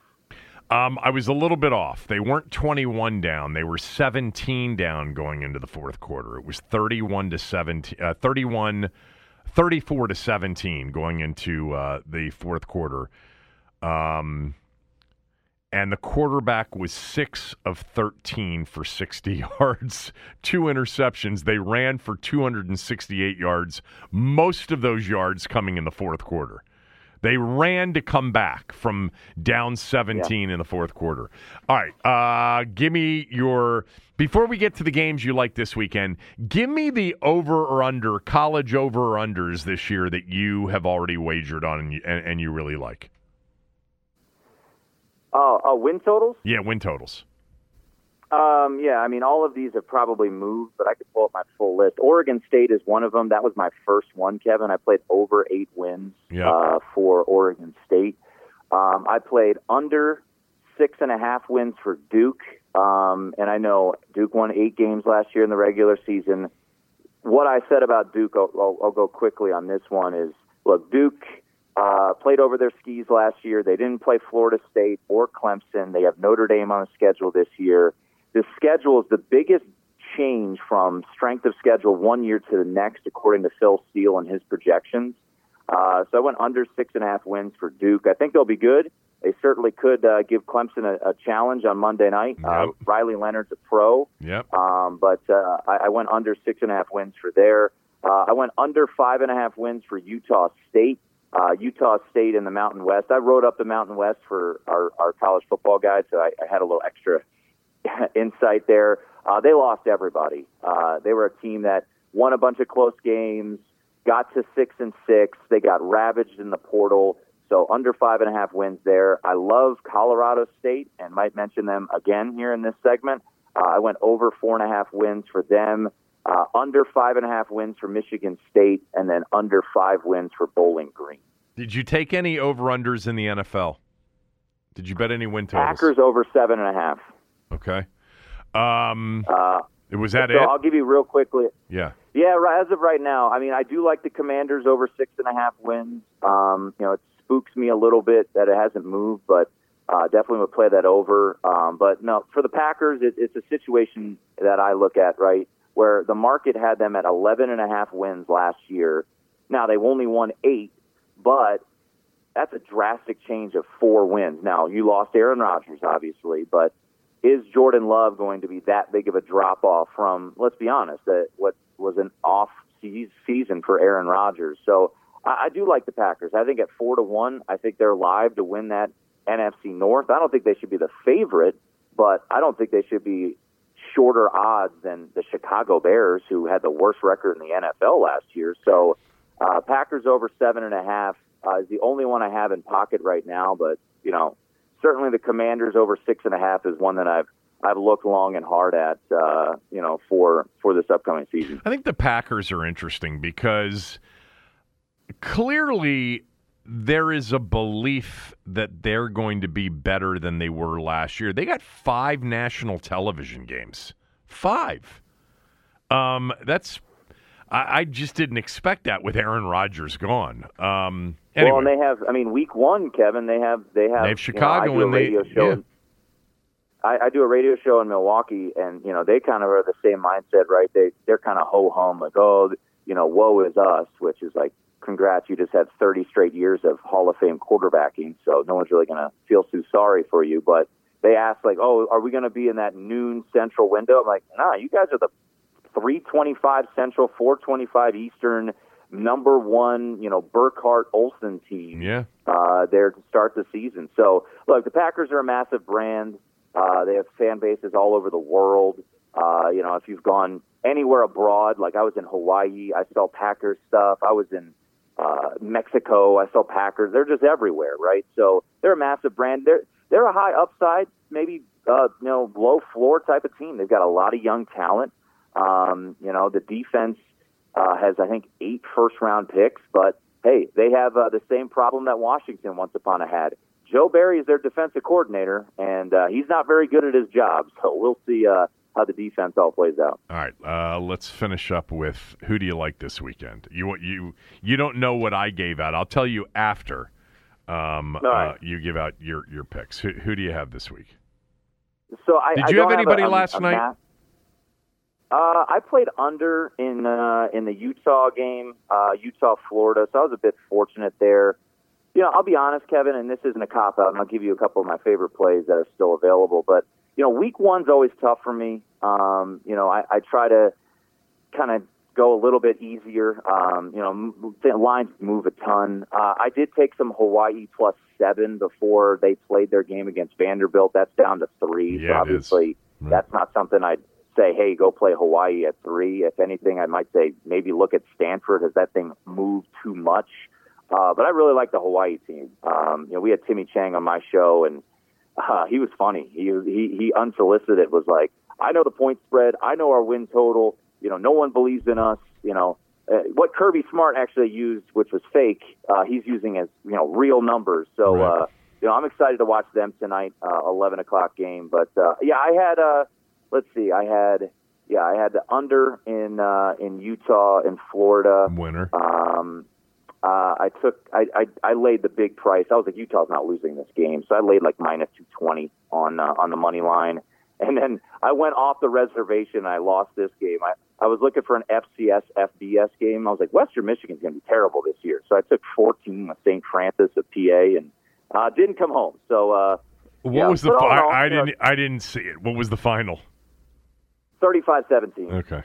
Um, I was a little bit off. They weren't 21 down. They were 17 down going into the fourth quarter. It was 31 to 17, uh, 31, 34 to 17 going into uh, the fourth quarter. Um, and the quarterback was six of 13 for 60 yards, two interceptions. They ran for 268 yards, most of those yards coming in the fourth quarter. They ran to come back from down 17 in the fourth quarter. All right, uh, give me your before we get to the games you like this weekend. Give me the over or under college over or unders this year that you have already wagered on and you, and, and you really like. Oh, oh, win totals. Yeah, win totals. Um, yeah, I mean, all of these have probably moved, but I could pull up my full list. Oregon State is one of them. That was my first one, Kevin. I played over eight wins Yeah. uh, for Oregon State. Um, I played under six and a half wins for Duke, um, and I know Duke won eight games last year in the regular season. What I said about Duke, I'll, I'll, I'll go quickly on this one. Is look, Duke uh, played over their skis last year. They didn't play Florida State or Clemson. They have Notre Dame on the schedule this year. The schedule is the biggest change from strength of schedule one year to the next, according to Phil Steele and his projections. Uh, so I went under six and a half wins for Duke. I think they'll be good. They certainly could uh, give Clemson a, a challenge on Monday night. Uh, Riley Leonard's a pro. Yep. Um, but uh, I, I went under six and a half wins for there. Uh, I went under five and a half wins for Utah State. Uh, Utah State in the Mountain West. I wrote up the Mountain West for our, our college football guide, so I, I had a little extra insight there. Uh, they lost everybody. Uh, they were a team that won a bunch of close games, got to six and six. They got ravaged in the portal. So under five and a half wins there. I love Colorado State and might mention them again here in this segment. Uh, I went over four and a half wins for them, uh, under five and a half wins for Michigan State, and then under five wins for Bowling Green. Did you take any over unders in the NFL? Did you bet any win totals? Packers over seven and a half. Okay. Um, Uh, was that so it? I'll give you real quickly. Yeah. Yeah, right, as of right now, I mean, I do like the Commanders over six and a half wins. Um, you know, it spooks me a little bit that it hasn't moved, but uh, definitely would play that over. Um, but no, for the Packers, it, it's a situation that I look at right where the market had them at eleven and a half wins last year. Now they've only won eight, but that's a drastic change of four wins. Now you lost Aaron Rodgers, obviously, but is Jordan Love going to be that big of a drop off from, let's be honest, that what was an off season for Aaron Rodgers? So I, I do like the Packers. I think at four to one, I think they're live to win that NFC North. I don't think they should be the favorite, but I don't think they should be shorter odds than the Chicago Bears, who had the worst record in the NFL last year. So uh, Packers over seven and a half uh, is the only one I have in pocket right now, but you know certainly the Commanders over six and a half is one that I've I've looked long and hard at, uh, you know, for for this upcoming season. I think the Packers are interesting because clearly there is a belief that they're going to be better than they were last year. They got five national television games. Five. Um, that's I, I just didn't expect that with Aaron Rodgers gone. Um, anyway, Well, and they have, I mean, week one, Kevin, they have they have, They have you know, Chicago do a and they- radio show. yeah. in- I, I do a radio show in Milwaukee, and you know they kind of are the same mindset, right? They they're kind of ho hum, like oh, you know, woe is us, which is like, congrats, you just had 30 straight years of Hall of Fame quarterbacking, so no one's really going to feel too sorry for you. But they ask like, oh, are we going to be in that noon central window? I'm like, nah, you guys are the 325 Central, 425 Eastern, number one, you know, Burkhardt Olsen team yeah. uh, there to start the season. So, look, the Packers are a massive brand. Uh, they have fan bases all over the world. Uh, you know, if you've gone anywhere abroad, like I was in Hawaii, I saw Packers stuff. I was in uh, Mexico, I saw Packers. They're just everywhere, right? So they're a massive brand. They're they're a high upside, maybe uh, you know, low floor type of team. They've got a lot of young talent. Um, you know, the defense uh, has I think eight first round picks, but hey, they have uh, the same problem that Washington once upon a had. Joe Barry is their defensive coordinator, and uh, he's not very good at his job. So we'll see uh, how the defense all plays out. All right, uh, let's finish up with who do you like this weekend? You you you don't know what I gave out. I'll tell you after. Um, All right. uh, you give out your your picks. Who, who do you have this week? So I Did you don't have anybody a- a- last a night? ma- Uh, I played under in uh, in the Utah game, uh, Utah Florida. So I was a bit fortunate there. You know, I'll be honest, Kevin, and this isn't a cop out, and I'll give you a couple of my favorite plays that are still available. But you know, week one's always tough for me. Um, you know, I, I try to kind of go a little bit easier. Um, you know, m- the lines move a ton. Uh, I did take some Hawaii plus seven before they played their game against Vanderbilt. That's down to three. Yeah, so obviously, Right. that's not something I'd say, hey, go play Hawaii at three. If anything, I might say maybe look at Stanford. Has that thing moved too much? Uh, but I really like the Hawaii team. Um, you know, we had Timmy Chang on my show, and uh, he was funny. He, he he unsolicited was like, I know the point spread. I know our win total. You know, no one believes in us. You know, uh, what Kirby Smart actually used, which was fake, uh, he's using as you know real numbers. So Right. uh, you know, I'm excited to watch them tonight, uh, 11 o'clock game. But uh, yeah, I had uh, let's see, I had yeah, I had the under in uh, in Utah and Florida. Winner. Um, uh, I took I, I I laid the big price. I was like Utah's not losing this game, so I laid like minus two twenty on uh, on the money line, and then I went off the reservation. and I lost this game. I I was looking for an FCS FBS game. I was like Western Michigan's going to be terrible this year, so I took fourteen with St. Francis of PA and uh, didn't come home. So uh, What yeah, was the? Fi- in I didn't. I didn't see it. What was the final? 35-17. Okay.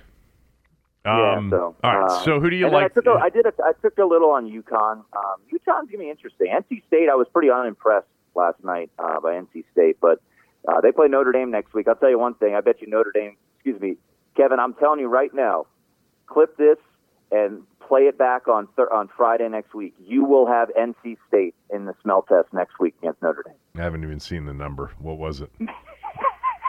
Yeah, Um, so, all right. uh, so who do you like? I took a, I did a, I took a little on UConn. Um, UConn's gonna be interesting. NC State, I was pretty unimpressed last night uh, by NC State, but uh, they play Notre Dame next week. I'll tell you one thing. I bet you Notre Dame. Excuse me, Kevin. I'm telling you right now. Clip this and play it back on th- on Friday next week. You will have NC State in the smell test next week against Notre Dame. I haven't even seen the number. What was it?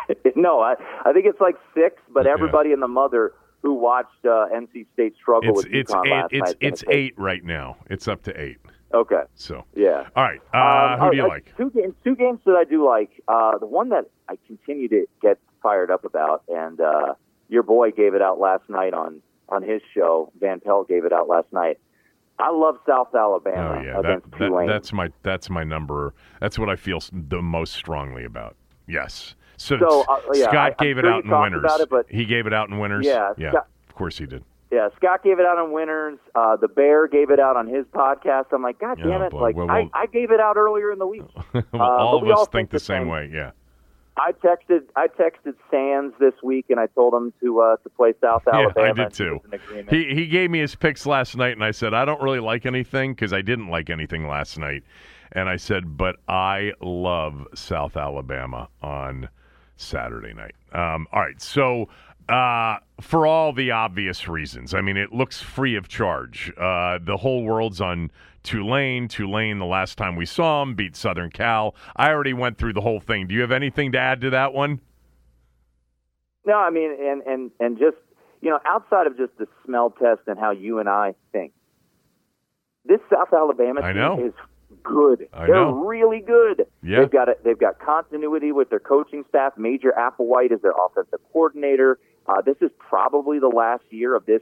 no, I, I think it's like six, but Yeah. everybody and the mother who watched uh, NC State struggle It's with it's UConn eight. last It's night. It's eight right now. It's up to eight. Okay. So Yeah. all right. Uh, Um, who oh, do you like? Two games. Two games that I do like. Uh, the one that I continue to get fired up about, and uh, your boy gave it out last night on on his show. Van Pelt gave it out last night. I love South Alabama Oh yeah, against that Tulane. that's my that's my number. That's what I feel the most strongly about. Yes. So, So, uh, yeah, Scott I- I'm gave it sure out in winners. about it, but- he gave it out in winners. Yeah, yeah. Scott- Of course he did. yeah, Scott gave it out on winners. Uh, the Bear gave it out on his podcast. I'm like, God Oh, damn it! boy. like Well, I, well- I gave it out earlier in the week. well, Uh, all of us all think the same way. Yeah. I texted I texted Sands this week, and I told him to uh, to play South Yeah, Alabama. I did too. was in agreement. He he gave me his picks last night, and I said I don't really like anything because I didn't like anything last night, and I said, but I love South Alabama on Saturday night. Um, all right, so uh, for all the obvious reasons, I mean, it looks free of charge. Uh, the whole world's on Tulane. Tulane, the last time we saw them, beat Southern Cal. I already went through the whole thing. Do you have anything to add to that one? No, I mean, and and and just you know, outside of just the smell test and how you and I think, this South Alabama I know. is good. I They're know. really good. Yeah. They've got a, they've got continuity with their coaching staff. Major Applewhite is their offensive coordinator. Uh, this is probably the last year of this,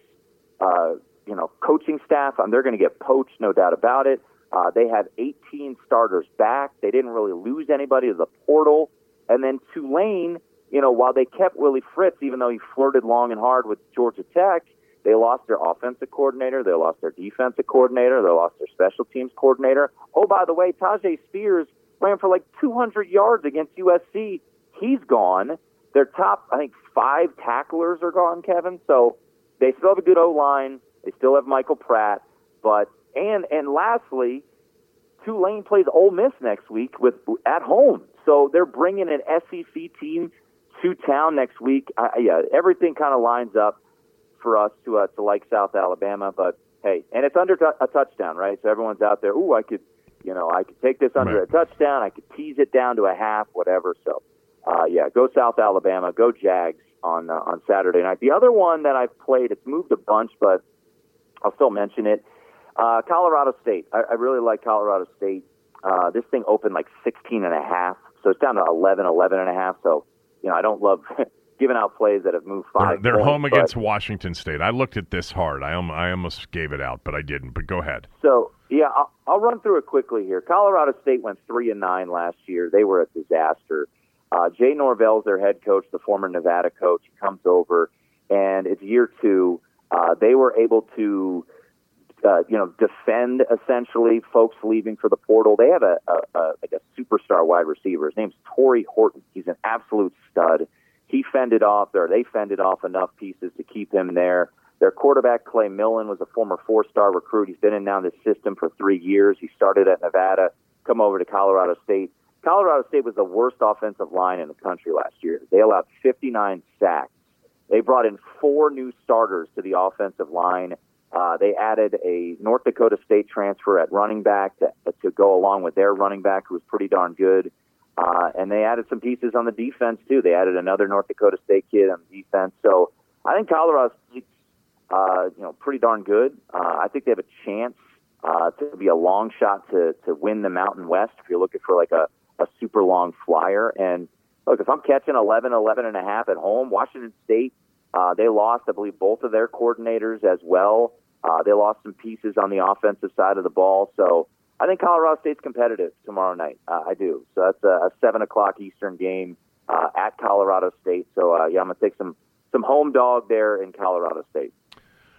uh, you know, coaching staff. Um, they're going to get poached, no doubt about it. Uh, they have 18 starters back. They didn't really lose anybody to the portal. And then Tulane, you know, while they kept Willie Fritz, even though he flirted long and hard with Georgia Tech, they lost their offensive coordinator, they lost their defensive coordinator, they lost their special teams coordinator. Oh, by the way, Tyjae Spears ran for like 200 yards against USC. He's gone. Their top, I think, five tacklers are gone, Kevin. So they still have a good O line. They still have Michael Pratt, but and and lastly, Tulane plays Ole Miss next week with at home, so they're bringing an SEC team to town next week. Yeah, everything kind of lines up for us to uh, to like South Alabama, but hey, and it's under t- a touchdown, right? So everyone's out there. Ooh, I could, you know, I could take this under Right. a touchdown. I could tease it down to a half, whatever. So, uh, yeah, go South Alabama, go Jags on uh, on Saturday night. The other one that I've played, it's moved a bunch, but I'll still mention it. Uh, Colorado State. I, I really like Colorado State. Uh, this thing opened like 16 and a half, so it's down to 11, 11 and a half. So, you know, I don't love giving out plays that have moved They're, 5 they're points, home against Washington State. I looked at this hard. I, I almost gave it out, but I didn't. But go ahead. So yeah, I'll, I'll run through it quickly here. Colorado State went three and nine last year. They were a disaster. Uh, Jay Norvell's their head coach, the former Nevada coach. He comes over, and it's year two. Uh, they were able to, uh, you know, defend essentially folks leaving for the portal. They have a, a, a like a superstar wide receiver. His name's Tory Horton. He's an absolute stud. He fended off, or they fended off enough pieces to keep him there. Their quarterback, Clay Millen, was a former four star recruit. He's been in now this system for three years. He started at Nevada, come over to Colorado State. Colorado State was the worst offensive line in the country last year. They allowed 59 sacks. They brought in four new starters to the offensive line. Uh, they added a North Dakota State transfer at running back to, to go along with their running back, who was pretty darn good. Uh, and they added some pieces on the defense too. They added another North Dakota State kid on defense. So I think Colorado State's uh, you know pretty darn good. Uh, I think they have a chance uh, to be a long shot to to win the Mountain West if you're looking for like a a super long flyer. And look, if I'm catching 11, 11 and a half at home, Washington State uh, they lost, I believe, both of their coordinators as well. Uh, they lost some pieces on the offensive side of the ball. So I think Colorado State's competitive tomorrow night. Uh, I do. So that's a, a seven o'clock Eastern game uh, at Colorado State. So uh, yeah, I'm gonna take some some home dog there in Colorado State.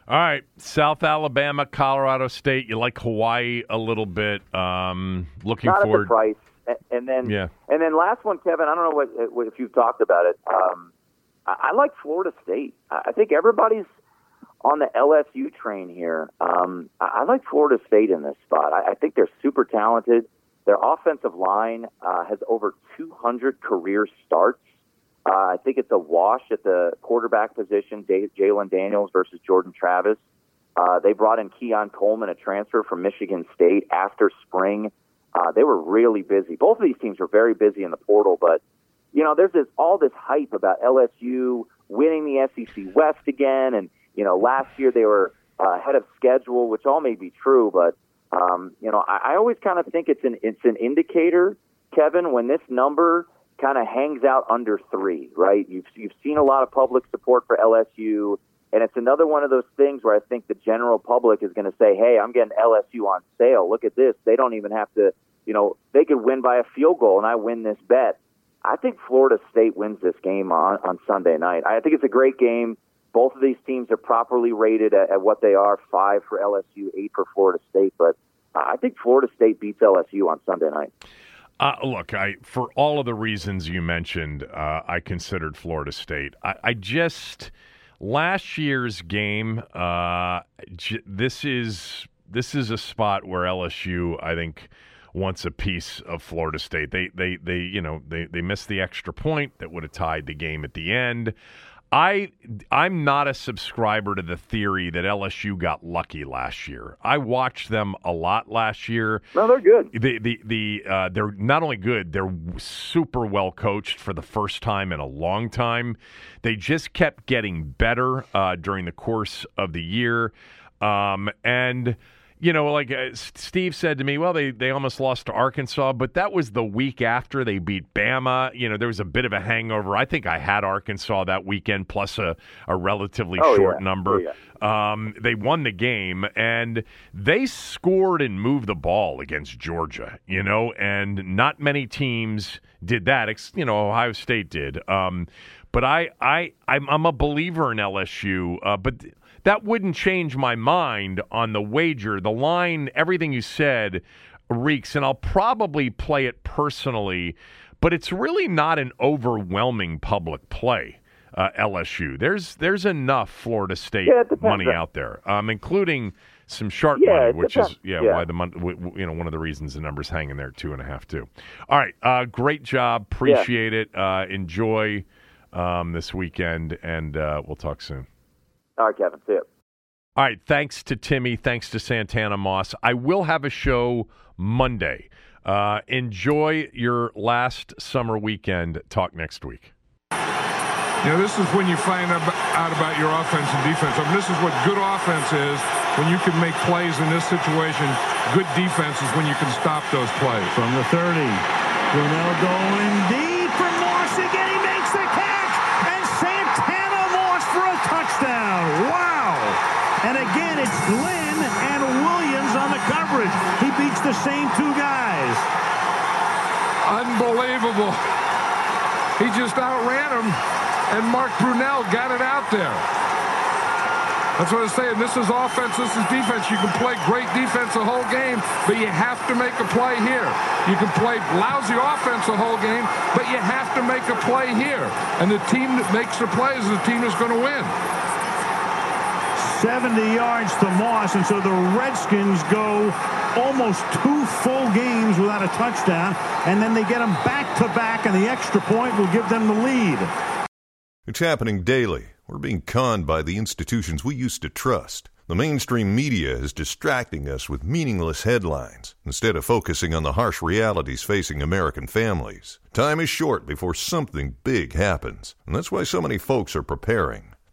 All right, South Alabama, Colorado State. You like Hawaii a little bit. Um, looking Not forward. at the price. And, and then Yeah. and then last one, Kevin. I don't know what, what if you've talked about it. Um, I, I like Florida State. I I think everybody's on the LSU train here. Um, I, I like Florida State in this spot. I, I think they're super talented. Their offensive line uh, has over 200 career starts. Uh, I think it's a wash at the quarterback position, Da- Jalen Daniels versus Jordan Travis. Uh, they brought in Keon Coleman, a transfer from Michigan State after spring. Uh, they were really busy. Both of these teams were very busy in the portal, but you know, there's this all this hype about LSU winning the SEC West again, and you know, last year they were uh, ahead of schedule, which all may be true, but um, you know, I, I always kind of think it's an it's an indicator, Kevin, when this number kind of hangs out under three, right? You've you've seen a lot of public support for LSU, and it's another one of those things where I think the general public is going to say, "Hey, I'm getting LSU on sale. Look at this. They don't even have to, you know, they could win by a field goal, and I win this bet." I think Florida State wins this game on, on Sunday night. I think it's a great game. Both of these teams are properly rated at, at what they are five for LSU, eight for Florida State. But I think Florida State beats LSU on Sunday night. Uh, look, I for all of the reasons you mentioned, uh, I considered Florida State. I, I just last year's game. Uh, j- this is this is a spot where LSU, I think, wants a piece of Florida State. They they they you know they they missed the extra point that would have tied the game at the end. I I'm not a subscriber to the theory that LSU got lucky last year. I watched them a lot last year. No, they're good. The the the uh, they're not only good, they're super well coached for the first time in a long time. They just kept getting better uh, during the course of the year, um, and you know, like uh, Steve said to me, well, they they almost lost to Arkansas, but that was the week after they beat Bama. You know, there was a bit of a hangover. I think I had Arkansas that weekend, plus a a relatively Oh, short yeah. number. Oh, Um, they won the game and they scored and moved the ball against Georgia, you know, and not many teams did that. You know, Ohio State did. Um, but I, I, I'm, I'm a believer in LSU. Uh, but th- that wouldn't change my mind on the wager. The line, everything you said, reeks, and I'll probably play it personally. But it's really not an overwhelming public play uh, LSU. There's there's enough Florida State Yeah, money out there, um, including some sharp Yeah, money, which is yeah, Yeah. why the mon- w- w- you know one of the reasons the numbers hanging there two and a half too. All right, uh, great job, appreciate it. Uh, enjoy um, this weekend, and uh, we'll talk soon. All right, Kevin. See you. All right, thanks to Timmy, thanks to Santana Moss. I will have a show Monday. Uh, enjoy your last summer weekend. Talk next week. You know, this is when you find out about your offense and defense. I mean, this is what good offense is when you can make plays in this situation. Good defense is when you can stop those plays. From the 30, Brunell going deep for Moss again. He makes the catch, and Santana Moss for a touchdown. Wow! And again, it's Glenn and Williams on the coverage. He beats the same two guys. Unbelievable. He just outran him, and Mark Brunell got it out there. That's what I'm saying. This is offense. This is defense. You can play great defense the whole game, but you have to make a play here. You can play lousy offense the whole game, but you have to make a play here. And the team that makes the plays is the team that's going to win. 70 yards to Moss, and so the Redskins go almost two full games without a touchdown, and then they get them back to back, and the extra point will give them the lead. It's happening daily. We're being conned by the institutions we used to trust. The mainstream media is distracting us with meaningless headlines instead of focusing on the harsh realities facing American families. Time is short before something big happens, and that's why so many folks are preparing.